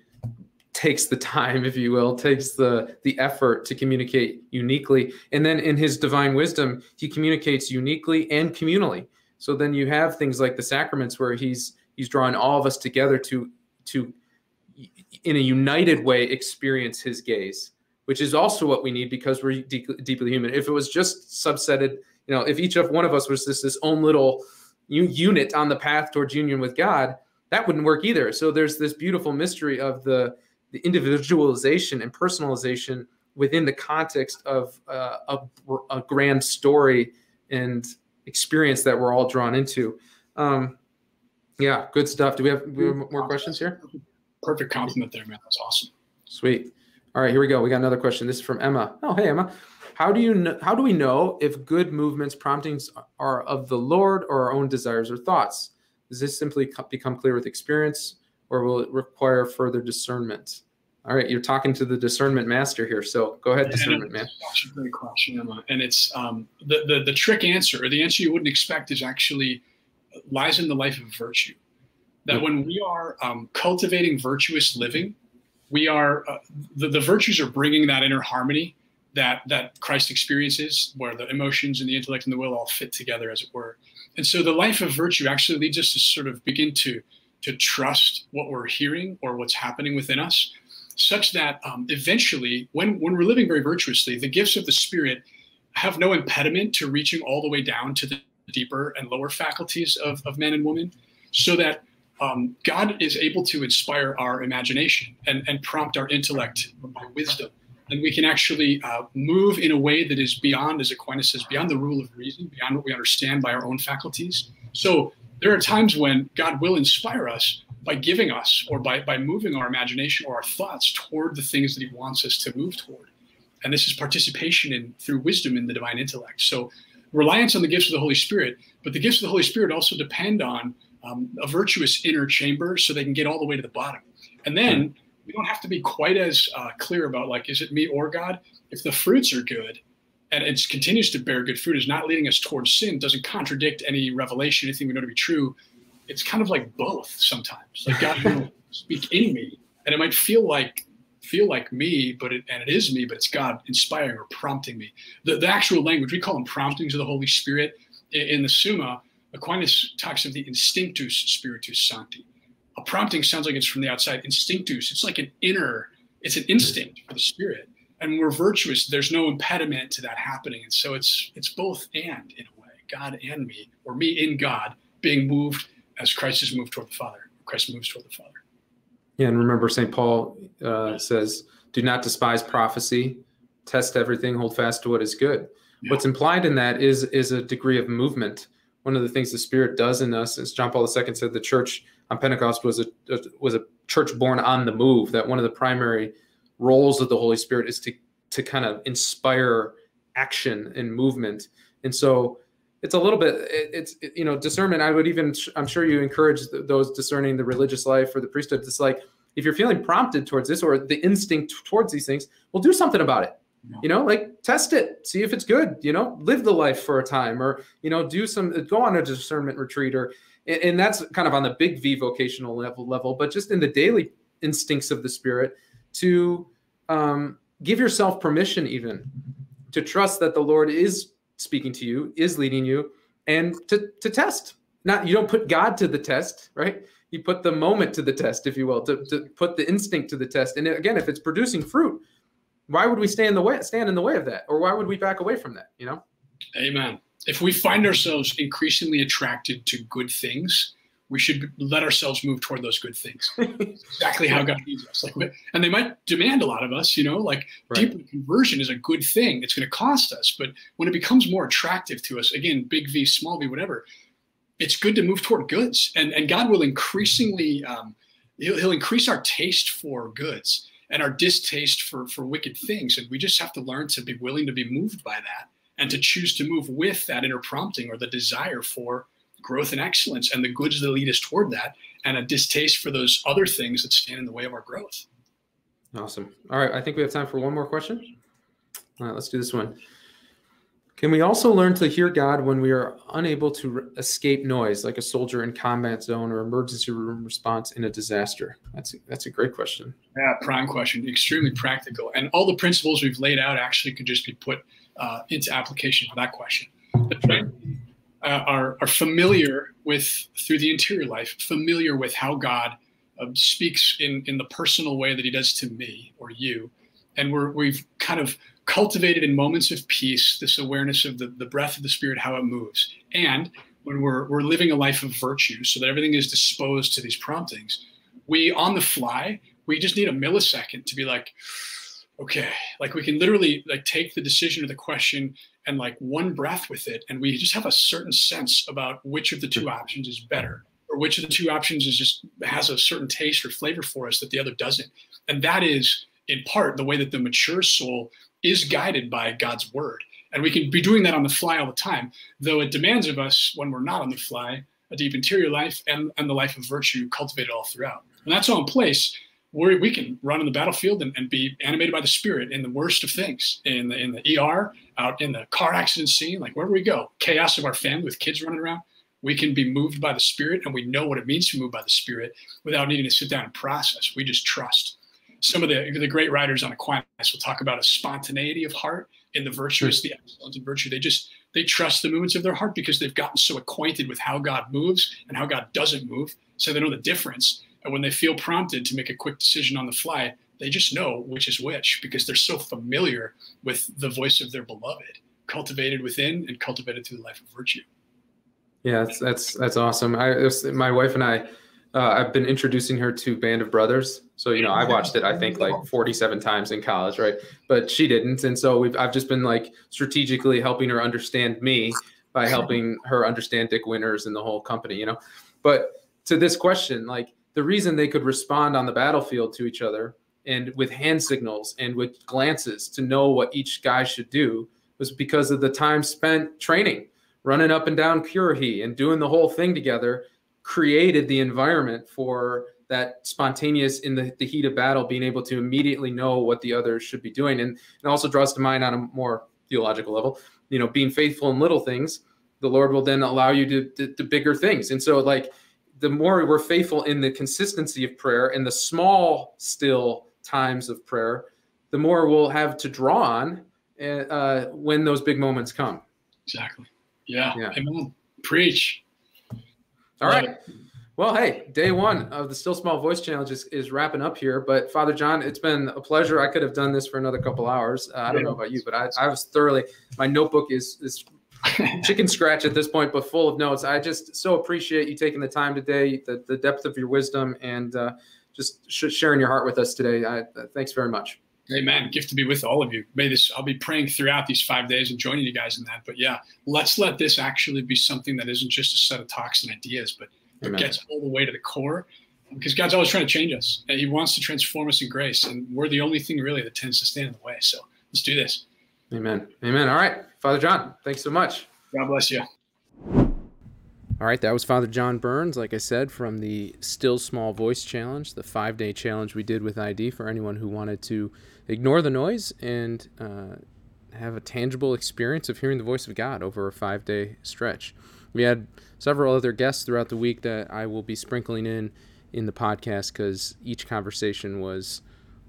takes the time, if you will, takes the the effort to communicate uniquely, and then in His divine wisdom, He communicates uniquely and communally. So then you have things like the sacraments, where He's He's drawing all of us together to to in a united way experience His gaze, which is also what we need because we're deep, deeply human. If it was just subsetted, you know, if each of one of us was just this own little unit on the path towards union with God, that wouldn't work either. So there's this beautiful mystery of the the individualization and personalization within the context of uh, a, a, grand story and experience that we're all drawn into. Um, yeah, good stuff. Do we have, we have more questions here? Perfect compliment there, man. That's awesome. Sweet. All right, here we go. We got another question. This is from Emma. Oh, hey, Emma. How do you know, how do we know if good movements promptings are of the Lord or our own desires or thoughts? Does this simply become clear with experience, or will it require further discernment? All right, you're talking to the discernment master here. So go ahead, discernment man. A great question, Emma. And it's um, the, the the trick answer, or the answer you wouldn't expect, is actually lies in the life of virtue. That mm-hmm. when we are um, cultivating virtuous living, we are uh, the, the virtues are bringing that inner harmony that that Christ experiences, where the emotions and the intellect and the will all fit together, as it were. And so the life of virtue actually leads us to sort of begin to to trust what we're hearing or what's happening within us, such that um, eventually, when, when we're living very virtuously, the gifts of the Spirit have no impediment to reaching all the way down to the deeper and lower faculties of, of man and women, so that um, God is able to inspire our imagination and, and prompt our intellect by wisdom. And we can actually uh, move in a way that is beyond, as Aquinas says, beyond the rule of reason, beyond what we understand by our own faculties. So there are times when God will inspire us by giving us or by, by moving our imagination or our thoughts toward the things that he wants us to move toward. And this is participation in through wisdom in the divine intellect. So reliance on the gifts of the Holy Spirit, but the gifts of the Holy Spirit also depend on um, a virtuous inner chamber so they can get all the way to the bottom. And then we don't have to be quite as uh, clear about like, is it me or God? If the fruits are good, and it continues to bear good fruit is not leading us towards sin doesn't contradict any revelation anything we know to be true it's kind of like both sometimes. Like god will speak in me and it might feel like feel like me but it and it is me but it's god inspiring or prompting me. The, the actual language we call them promptings of the holy spirit. In, in the summa aquinas talks of the instinctus spiritus sancti a prompting sounds like it's from the outside instinctus it's like an inner it's an instinct for the spirit and we're virtuous, there's no impediment to that happening. And so it's it's both and in a way, God and me, or me in God, being moved as Christ is moved toward the Father. Christ moves toward the Father. Yeah, and remember, St. Paul uh, says, "Do not despise prophecy. Test everything. Hold fast to what is good." Yeah. What's implied in that is is a degree of movement. One of the things the Spirit does in us, as John Paul II said, the church on Pentecost was a, was a church born on the move. That one of the primary roles of the Holy Spirit is to to kind of inspire action and movement. And so it's a little bit it's you know discernment. I would even I'm sure you encourage those discerning the religious life or the priesthood. It's like if you're feeling prompted towards this or the instinct towards these things, well, do something about it. You know, like test it, see if it's good. You know, live the life for a time, or you know, do some go on a discernment retreat, or and that's kind of on the big V vocational level level, but just in the daily instincts of the spirit to um, give yourself permission even to trust that the Lord is speaking to you, is leading you, and to to test. Not you don't put God to the test, right? You put the moment to the test, if you will, to, to put the instinct to the test. And again, if it's producing fruit, why would we stay in the way stand in the way of that? Or why would we back away from that? You know? Amen. If we find ourselves increasingly attracted to good things, we should let ourselves move toward those good things. exactly how God needs us. Like, and they might demand a lot of us, you know, like right. deeper conversion is a good thing. It's going to cost us, but when it becomes more attractive to us, again, big V, small v, whatever, it's good to move toward goods. And, and God will increasingly, um, he'll, he'll increase our taste for goods and our distaste for, for wicked things. And we just have to learn to be willing to be moved by that and to choose to move with that inner prompting or the desire for growth and excellence and the goods that lead us toward that and a distaste for those other things that stand in the way of our growth. Awesome. All right. I think we have time for one more question. All right, let's do this one. Can we also learn to hear God when we are unable to re- escape noise, like a soldier in combat zone or emergency room response in a disaster? That's a, that's a great question. Yeah, prime question. Extremely practical, and all the principles we've laid out actually could just be put uh, into application for that question. uh, are, are familiar with, through the interior life, familiar with how God uh, speaks in, in the personal way that he does to me or you. And we're, we've kind of cultivated in moments of peace this awareness of the, the breath of the Spirit, how it moves. And when we're, we're living a life of virtue so that everything is disposed to these promptings, we on the fly, we just need a millisecond to be like, okay like we can literally like take the decision or the question and like one breath with it and we just have a certain sense about which of the two hmm. options is better or which of the two options is just has a certain taste or flavor for us that the other doesn't. And that is in part the way that the mature soul is guided by god's word. And we can be doing that on the fly all the time though it demands of us when we're not on the fly a deep interior life and, and the life of virtue cultivated all throughout. And that's all in place we we can run in the battlefield and, and, be animated by the spirit in the worst of things in the in the ER, out in the car accident scene, like wherever we go, chaos of our family with kids running around. We can be moved by the spirit, and we know what it means to move by the spirit without needing to sit down and process. We just trust. Some of the the great writers on Aquinas will talk about a spontaneity of heart in the virtuous, the excellence of virtue. They just they trust the movements of their heart because they've gotten so acquainted with how God moves and how God doesn't move, so they know the difference and when they feel prompted to make a quick decision on the fly, they just know which is which because they're so familiar with the voice of their beloved, cultivated within and cultivated through the life of virtue. Yeah, that's that's, that's awesome. I was, my wife and I, uh, I've been introducing her to Band of Brothers. So you know, I watched it I think like 47 times in college, right? But she didn't, and so we've I've just been like strategically helping her understand me by helping her understand Dick Winters and the whole company, you know. But to this question, like the reason they could respond on the battlefield to each other and with hand signals and with glances to know what each guy should do was because of the time spent training, running up and down Currahee and doing the whole thing together created the environment for that spontaneous in the, the heat of battle being able to immediately know what the others should be doing. And it also draws to mind on a more theological level you know being faithful in little things the lord will then allow you to, to, to bigger things. And so like the more we're faithful in the consistency of prayer and the small, still times of prayer, the more we'll have to draw on uh, when those big moments come. Exactly. Yeah. yeah. Amen. Preach. All right. It. Well, hey, day one of the Still Small Voice Challenge is, is wrapping up here. But Father John, it's been a pleasure. I could have done this for another couple hours. Uh, I don't know about you, but I, I was thoroughly. My notebook is is chicken scratch at this point, but full of notes. I just so appreciate you taking the time today, the, the depth of your wisdom, and uh, just sh- sharing your heart with us today. I, uh, thanks very much. Amen. Gift to be with all of you. May this, I'll be praying throughout these five days and joining you guys in that. But yeah, let's let this actually be something that isn't just a set of talks and ideas, but it gets all the way to the core because God's always trying to change us and He wants to transform us in grace. And we're the only thing really that tends to stand in the way. So let's do this. Amen. Amen. All right. Father John, thanks so much. God bless you. All right, that was Father John Burns, like I said, from the Still Small Voice Challenge, the five day challenge we did with ID for anyone who wanted to ignore the noise and uh, have a tangible experience of hearing the voice of God over a five day stretch. We had several other guests throughout the week that I will be sprinkling in in the podcast because each conversation was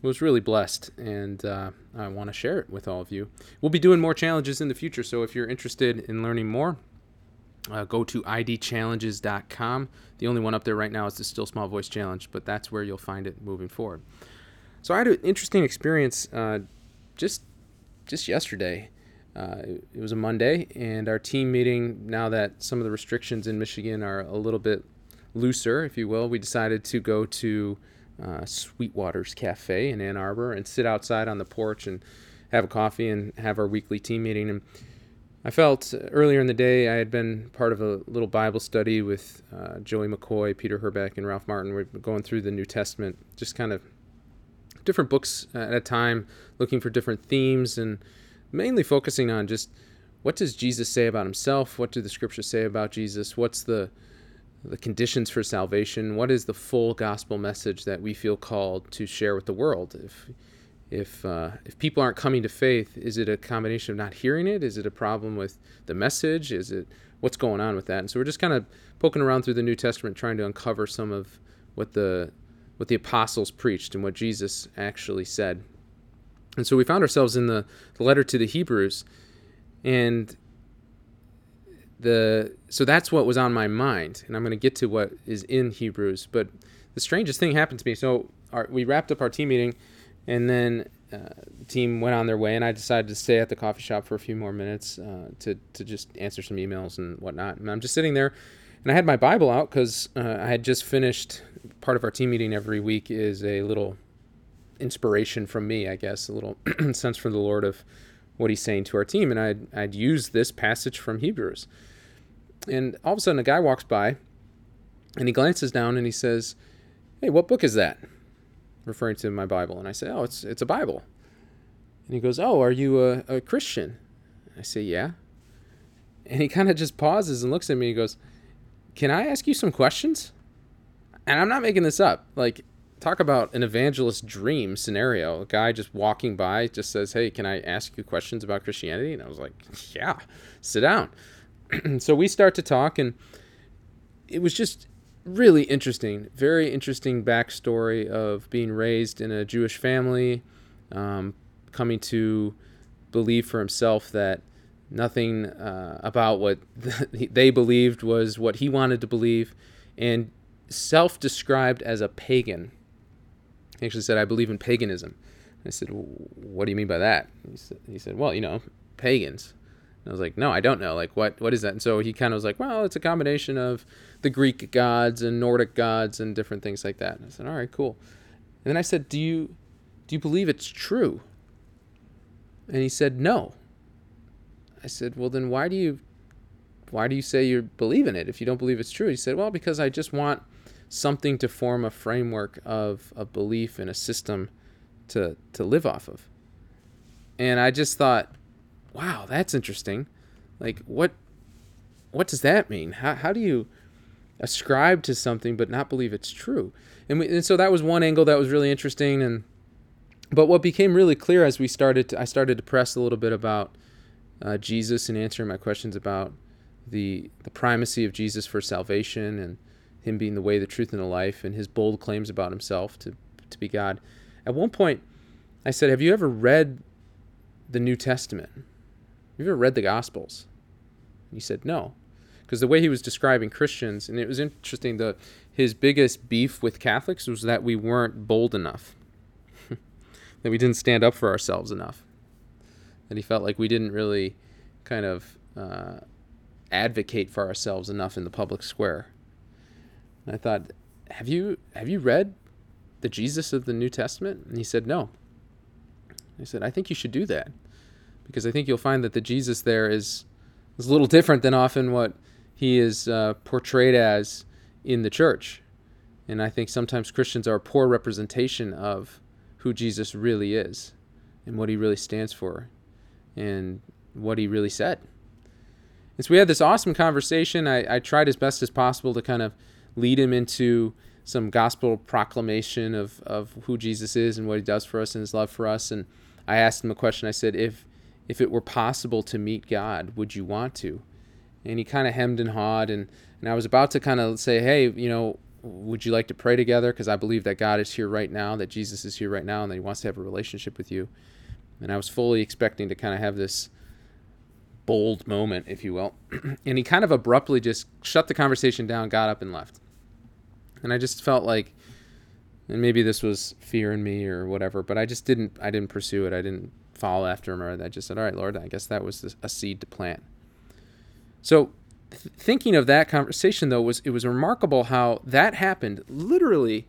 was really blessed, and uh, I want to share it with all of you. We'll be doing more challenges in the future, so if you're interested in learning more, uh, go to idchallenges.com. The only one up there right now is the Still Small Voice Challenge, but that's where you'll find it moving forward. So I had an interesting experience uh, just just yesterday. uh, it was a Monday, and our team meeting, now that some of the restrictions in Michigan are a little bit looser, if you will, we decided to go to uh, Sweetwater's Cafe in Ann Arbor and sit outside on the porch and have a coffee and have our weekly team meeting. And I felt earlier in the day I had been part of a little Bible study with uh, Joey McCoy, Peter Herbeck, and Ralph Martin. We're going through the New Testament, just kind of different books at a time, looking for different themes and mainly focusing on just what does Jesus say about himself? What do the scriptures say about Jesus? What's the the conditions for salvation? What is the full gospel message that we feel called to share with the world? If if uh, if people aren't coming to faith, is it a combination of not hearing it? Is it a problem with the message? Is it what's going on with that? And so we're just kind of poking around through the New Testament, trying to uncover some of what the what the apostles preached and what Jesus actually said. And so we found ourselves in the, the letter to the Hebrews, and the so that's what was on my mind, and I'm going to get to what is in Hebrews. But the strangest thing happened to me. So our, we wrapped up our team meeting, and then uh, the team went on their way, and I decided to stay at the coffee shop for a few more minutes uh, to to just answer some emails and whatnot. And I'm just sitting there, and I had my Bible out because uh, I had just finished. Part of our team meeting every week is a little inspiration from me, I guess, a little sense from the Lord of what He's saying to our team, and I'd I'd use this passage from Hebrews, and all of a sudden a guy walks by, and he glances down and he says, "Hey, what book is that?" Referring to my Bible, and I say, "Oh, it's it's a Bible." And he goes, "Oh, are you a, a Christian?" I say, "Yeah." And he kind of just pauses and looks at me. and goes, "Can I ask you some questions?" And I'm not making this up. Like talk about an evangelist dream scenario. A guy just walking by just says, "Hey, can I ask you questions about Christianity?" And I was like, "Yeah, sit down." so we start to talk, and it was just really interesting. Very interesting backstory of being raised in a Jewish family, um, coming to believe for himself that nothing uh, about what they believed was what he wanted to believe, and self-described as a pagan he actually said, I believe in paganism. I said, What do you mean by that? He said, he said, Well, you know, pagans. I was like, No, I don't know. Like, what, what is that? And so he kind of was like, Well, it's a combination of the Greek gods and Nordic gods and different things like that. And I said, All right, cool. And then I said, Do you, do you believe it's true? And he said, No. I said, Well, then why do you, why do you say you believe in it if you don't believe it's true? He said, Well, because I just want something to form a framework of a belief and a system to to live off of. And I just thought, wow, that's interesting. Like what what does that mean? How how do you ascribe to something but not believe it's true? And we, and so that was one angle that was really interesting and but what became really clear as we started to, I started to press a little bit about uh, Jesus and answering my questions about the the primacy of Jesus for salvation and him being the way, the truth, and the life, and his bold claims about himself to, to be God. At one point, I said, Have you ever read the New Testament? Have you ever read the Gospels? He said, No. Because the way he was describing Christians, and it was interesting, the, his biggest beef with Catholics was that we weren't bold enough, that we didn't stand up for ourselves enough, that he felt like we didn't really kind of uh, advocate for ourselves enough in the public square. And I thought, have you have you read the Jesus of the New Testament? And he said, no. I said, I think you should do that because I think you'll find that the Jesus there is is a little different than often what he is uh, portrayed as in the church. And I think sometimes Christians are a poor representation of who Jesus really is and what he really stands for and what he really said. And so we had this awesome conversation. I, I tried as best as possible to kind of lead him into some gospel proclamation of, of who Jesus is and what he does for us and his love for us. And I asked him a question. I said, if if it were possible to meet God, would you want to? And he kind of hemmed and hawed. And, and I was about to kind of say, hey, you know, would you like to pray together? Because I believe that God is here right now, that Jesus is here right now, and that he wants to have a relationship with you. And I was fully expecting to kind of have this bold moment, if you will. and he kind of abruptly just shut the conversation down, got up, and left and I just felt like, and maybe this was fear in me or whatever, but I just didn't I didn't pursue it. I didn't follow after him or I just said, all right, Lord, I guess that was a seed to plant. So th- thinking of that conversation though was it was remarkable how that happened literally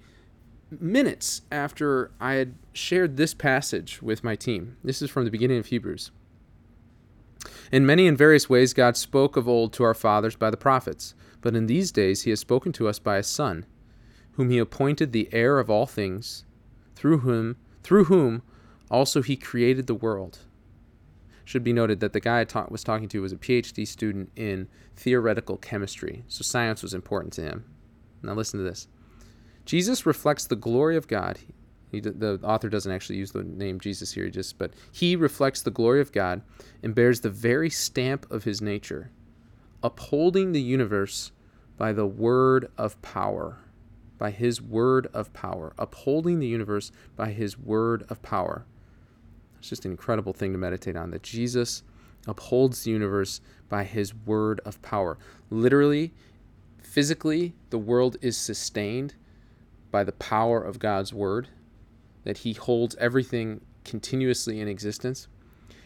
minutes after I had shared this passage with my team. This is from the beginning of Hebrews. In many and various ways, God spoke of old to our fathers by the prophets, but in these days he has spoken to us by his Son, whom he appointed the heir of all things, through whom, through whom also he created the world. Should be noted that the guy I ta- was talking to was a PhD student in theoretical chemistry, so science was important to him. Now listen to this. Jesus reflects the glory of God. He, the author doesn't actually use the name Jesus here, just but he reflects the glory of God and bears the very stamp of his nature, upholding the universe by the word of power, by his word of power, upholding the universe by his word of power. It's just an incredible thing to meditate on that Jesus upholds the universe by his word of power. Literally, physically, the world is sustained by the power of God's word that he holds everything continuously in existence.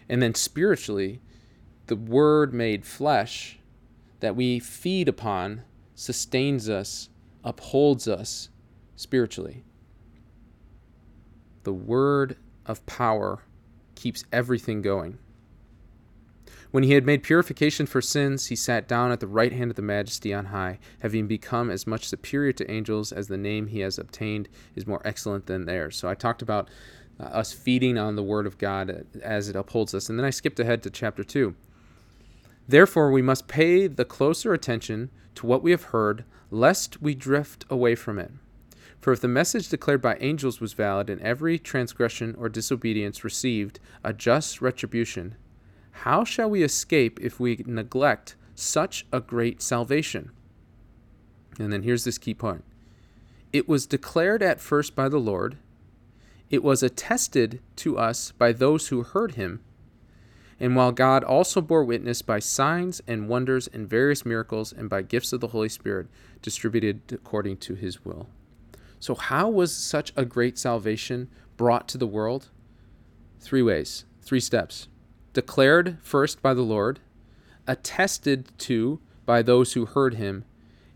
And then spiritually, the word made flesh that we feed upon sustains us, upholds us spiritually. The word of power keeps everything going. When he had made purification for sins, he sat down at the right hand of the Majesty on high, having become as much superior to angels as the name he has obtained is more excellent than theirs. So I talked about uh, us feeding on the Word of God as it upholds us. And then I skipped ahead to chapter 2. Therefore, we must pay the closer attention to what we have heard, lest we drift away from it. For if the message declared by angels was valid, and every transgression or disobedience received a just retribution, how shall we escape if we neglect such a great salvation? And then here's this key point it was declared at first by the Lord, it was attested to us by those who heard him. And while God also bore witness by signs and wonders and various miracles and by gifts of the Holy Spirit distributed according to his will. So, how was such a great salvation brought to the world? Three ways, three steps declared first by the Lord, attested to by those who heard him,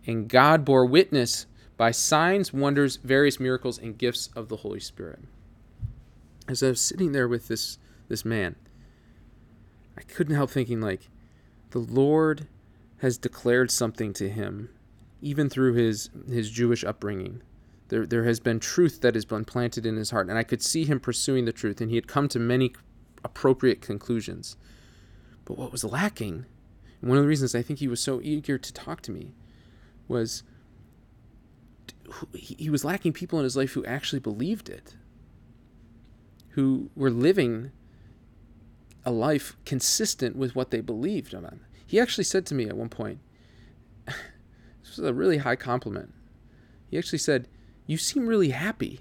and God bore witness by signs, wonders, various miracles, and gifts of the Holy Spirit. As I was sitting there with this this man, I couldn't help thinking like the Lord has declared something to him, even through his his Jewish upbringing. There, there has been truth that has been planted in his heart, and I could see him pursuing the truth, and he had come to many appropriate conclusions. But what was lacking, and one of the reasons I think he was so eager to talk to me, was he was lacking people in his life who actually believed it, who were living a life consistent with what they believed. He actually said to me at one point, this was a really high compliment. He actually said, You seem really happy.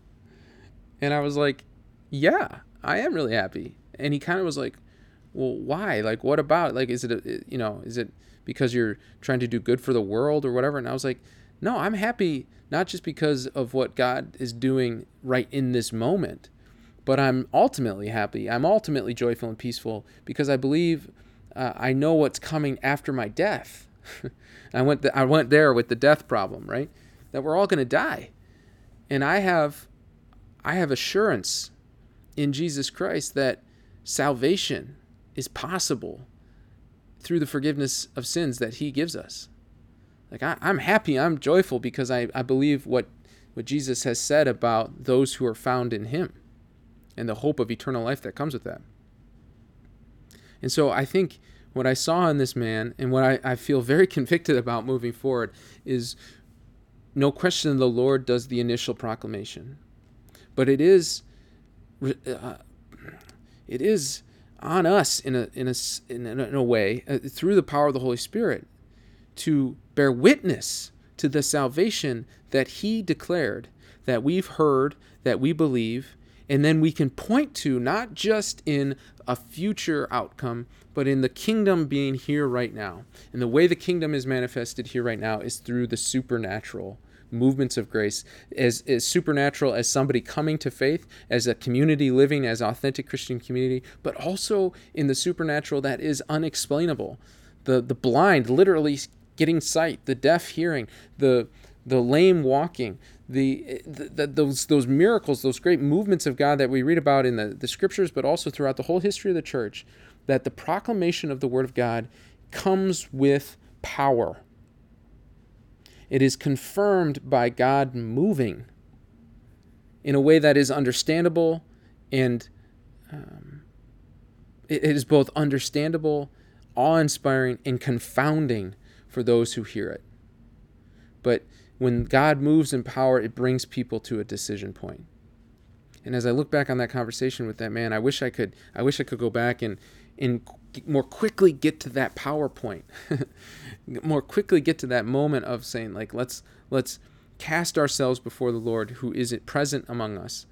and I was like, Yeah, I am really happy. And he kind of was like, well, why? Like, what about? Like, is it, a, you know, is it because you're trying to do good for the world or whatever? And I was like, no, I'm happy not just because of what God is doing right in this moment, but I'm ultimately happy. I'm ultimately joyful and peaceful because I believe uh, I know what's coming after my death. I went th- I went there with the death problem, right? That we're all going to die. And I have I have assurance in Jesus Christ that salvation is possible through the forgiveness of sins that he gives us. Like I, am happy, I'm joyful because I, I believe what, what Jesus has said about those who are found in him and the hope of eternal life that comes with that. And so I think what I saw in this man and what I, I feel very convicted about moving forward is no question the Lord does the initial proclamation. But it is uh, it is on us in a in a in a, in a way uh, through the power of the Holy Spirit to bear witness to the salvation that He declared that we've heard that we believe and then we can point to not just in a future outcome but in the kingdom being here right now and the way the kingdom is manifested here right now is through the supernatural movements of grace, as, as supernatural as somebody coming to faith, as a community living as authentic Christian community, but also in the supernatural that is unexplainable. The, the blind literally getting sight, the deaf hearing, the, the lame walking, the, the, the, those those miracles, those great movements of God that we read about in the, the scriptures, but also throughout the whole history of the church, that the proclamation of the word of God comes with power. It is confirmed by God moving in a way that is understandable and um, it is both understandable, awe inspiring, and confounding for those who hear it. But when God moves in power, it brings people to a decision point. And as I look back on that conversation with that man, I wish I could I wish I could go back and and more quickly get to that PowerPoint. more quickly get to that moment of saying like let's let's cast ourselves before the Lord who is present among us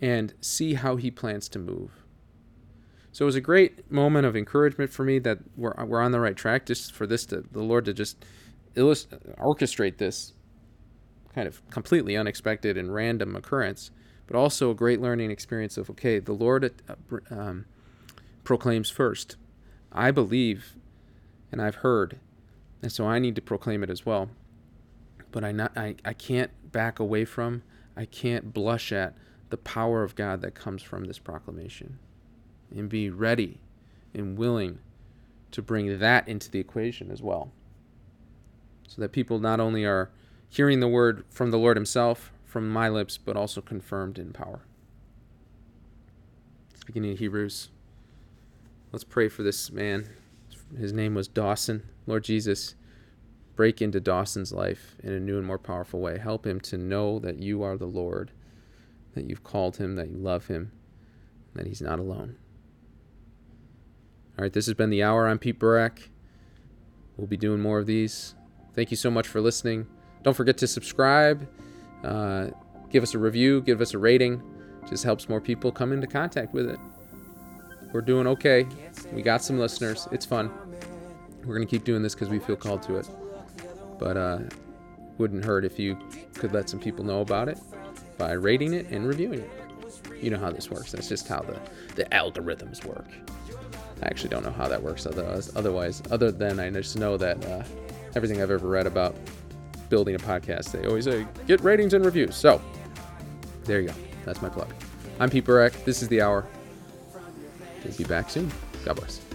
and see how he plans to move. So it was a great moment of encouragement for me that we're, we're on the right track just for this to the Lord to just orchestrate this kind of completely unexpected and random occurrence, but also a great learning experience of okay, the Lord uh, um, proclaims first. I believe and I've heard, and so I need to proclaim it as well. But I not I, I can't back away from, I can't blush at the power of God that comes from this proclamation. And be ready and willing to bring that into the equation as well. So that people not only are hearing the word from the Lord Himself, from my lips, but also confirmed in power. Beginning of Hebrews. Let's pray for this man. His name was Dawson. Lord Jesus, break into Dawson's life in a new and more powerful way. Help him to know that you are the Lord, that you've called him, that you love him, that he's not alone. All right, this has been the hour. I'm Pete Burak. We'll be doing more of these. Thank you so much for listening. Don't forget to subscribe, uh, give us a review, give us a rating. Just helps more people come into contact with it. We're doing okay. We got some listeners. It's fun. We're going to keep doing this because we feel called to it. But uh, wouldn't hurt if you could let some people know about it by rating it and reviewing it. You know how this works. That's just how the, the algorithms work. I actually don't know how that works otherwise, otherwise other than I just know that uh, everything I've ever read about building a podcast, they always say get ratings and reviews. So there you go. That's my plug. I'm Pete Burak. This is The Hour. We'll be back soon. God bless.